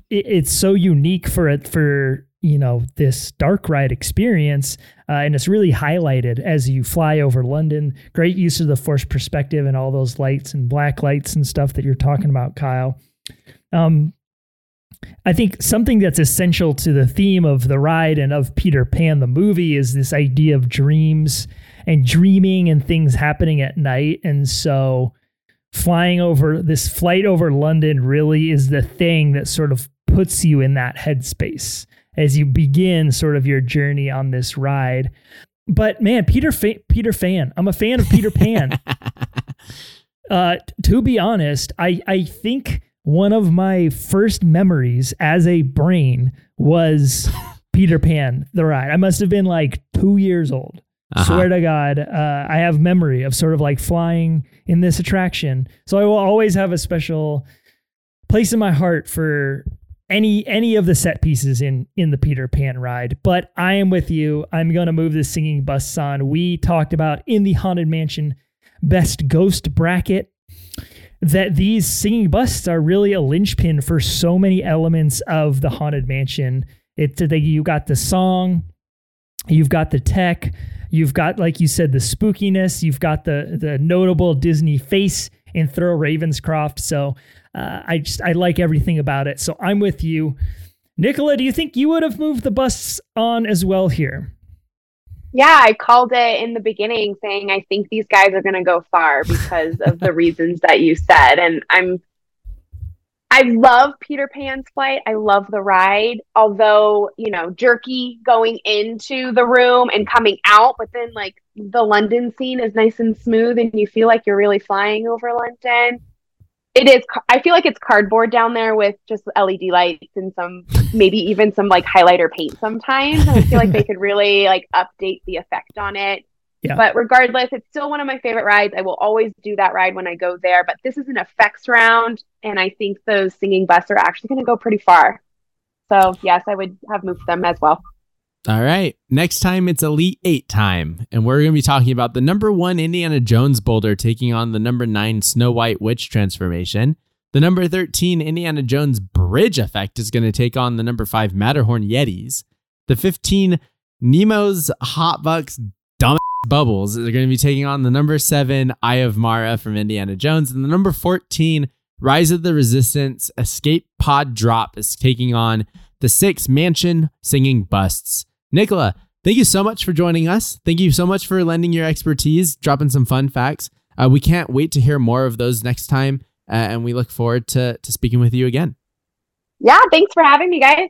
It, it's so unique for it for you know this dark ride experience, uh, and it's really highlighted as you fly over London. Great use of the force perspective and all those lights and black lights and stuff that you're talking about, Kyle. Um, I think something that's essential to the theme of the ride and of Peter Pan the movie is this idea of dreams and dreaming and things happening at night. And so flying over this flight over London really is the thing that sort of puts you in that headspace as you begin sort of your journey on this ride. But man, Peter Fa- Peter Fan, I'm a fan of Peter Pan. uh, to be honest, I I think one of my first memories as a brain was Peter Pan the ride. I must have been like two years old. Uh-huh. Swear to God, uh, I have memory of sort of like flying in this attraction. So I will always have a special place in my heart for any any of the set pieces in in the Peter Pan ride. But I am with you. I'm gonna move the singing bus on. We talked about in the Haunted Mansion best ghost bracket that these singing busts are really a linchpin for so many elements of the haunted mansion. It's that you got the song, you've got the tech, you've got like you said the spookiness, you've got the the notable Disney face in Thurl Ravenscroft. So uh, I just I like everything about it. So I'm with you. Nicola, do you think you would have moved the bus on as well here? Yeah, I called it in the beginning saying I think these guys are going to go far because of the reasons that you said. And I'm, I love Peter Pan's flight. I love the ride. Although, you know, jerky going into the room and coming out, but then like the London scene is nice and smooth and you feel like you're really flying over London it is i feel like it's cardboard down there with just led lights and some maybe even some like highlighter paint sometimes i feel like they could really like update the effect on it. Yeah. but regardless it's still one of my favorite rides. I will always do that ride when i go there but this is an effects round and i think those singing busts are actually going to go pretty far. So yes i would have moved them as well All right. Next time it's Elite Eight time. And we're going to be talking about the number one Indiana Jones boulder taking on the number nine Snow White Witch transformation. The number 13 Indiana Jones bridge effect is going to take on the number five Matterhorn Yetis. The 15 Nemo's Hot Bucks Dumb Bubbles are going to be taking on the number seven Eye of Mara from Indiana Jones. And the number 14 Rise of the Resistance Escape Pod Drop is taking on the six Mansion Singing Busts. Nicola, thank you so much for joining us. Thank you so much for lending your expertise, dropping some fun facts. Uh, we can't wait to hear more of those next time, uh, and we look forward to, to speaking with you again. yeah thanks for having me guys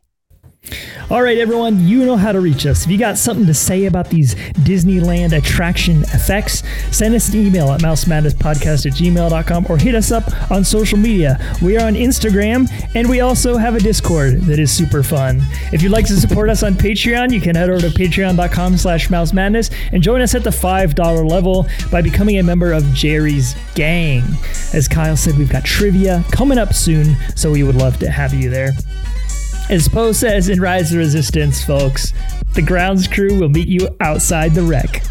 All right, everyone, you know how to reach us. If you got something to say about these Disneyland attraction effects, send us an email at mousemadnesspodcast at gmail.com or hit us up on social media. We are on Instagram and we also have a Discord that is super fun. If you'd like to support us on Patreon, you can head over to patreon.com slash mouse madness and join us at the $5 level by becoming a member of Geri's Gang. As Kyle said, we've got trivia coming up soon, so we would love to have you there. As Poe says in Rise of Resistance, folks, the grounds crew will meet you outside the wreck.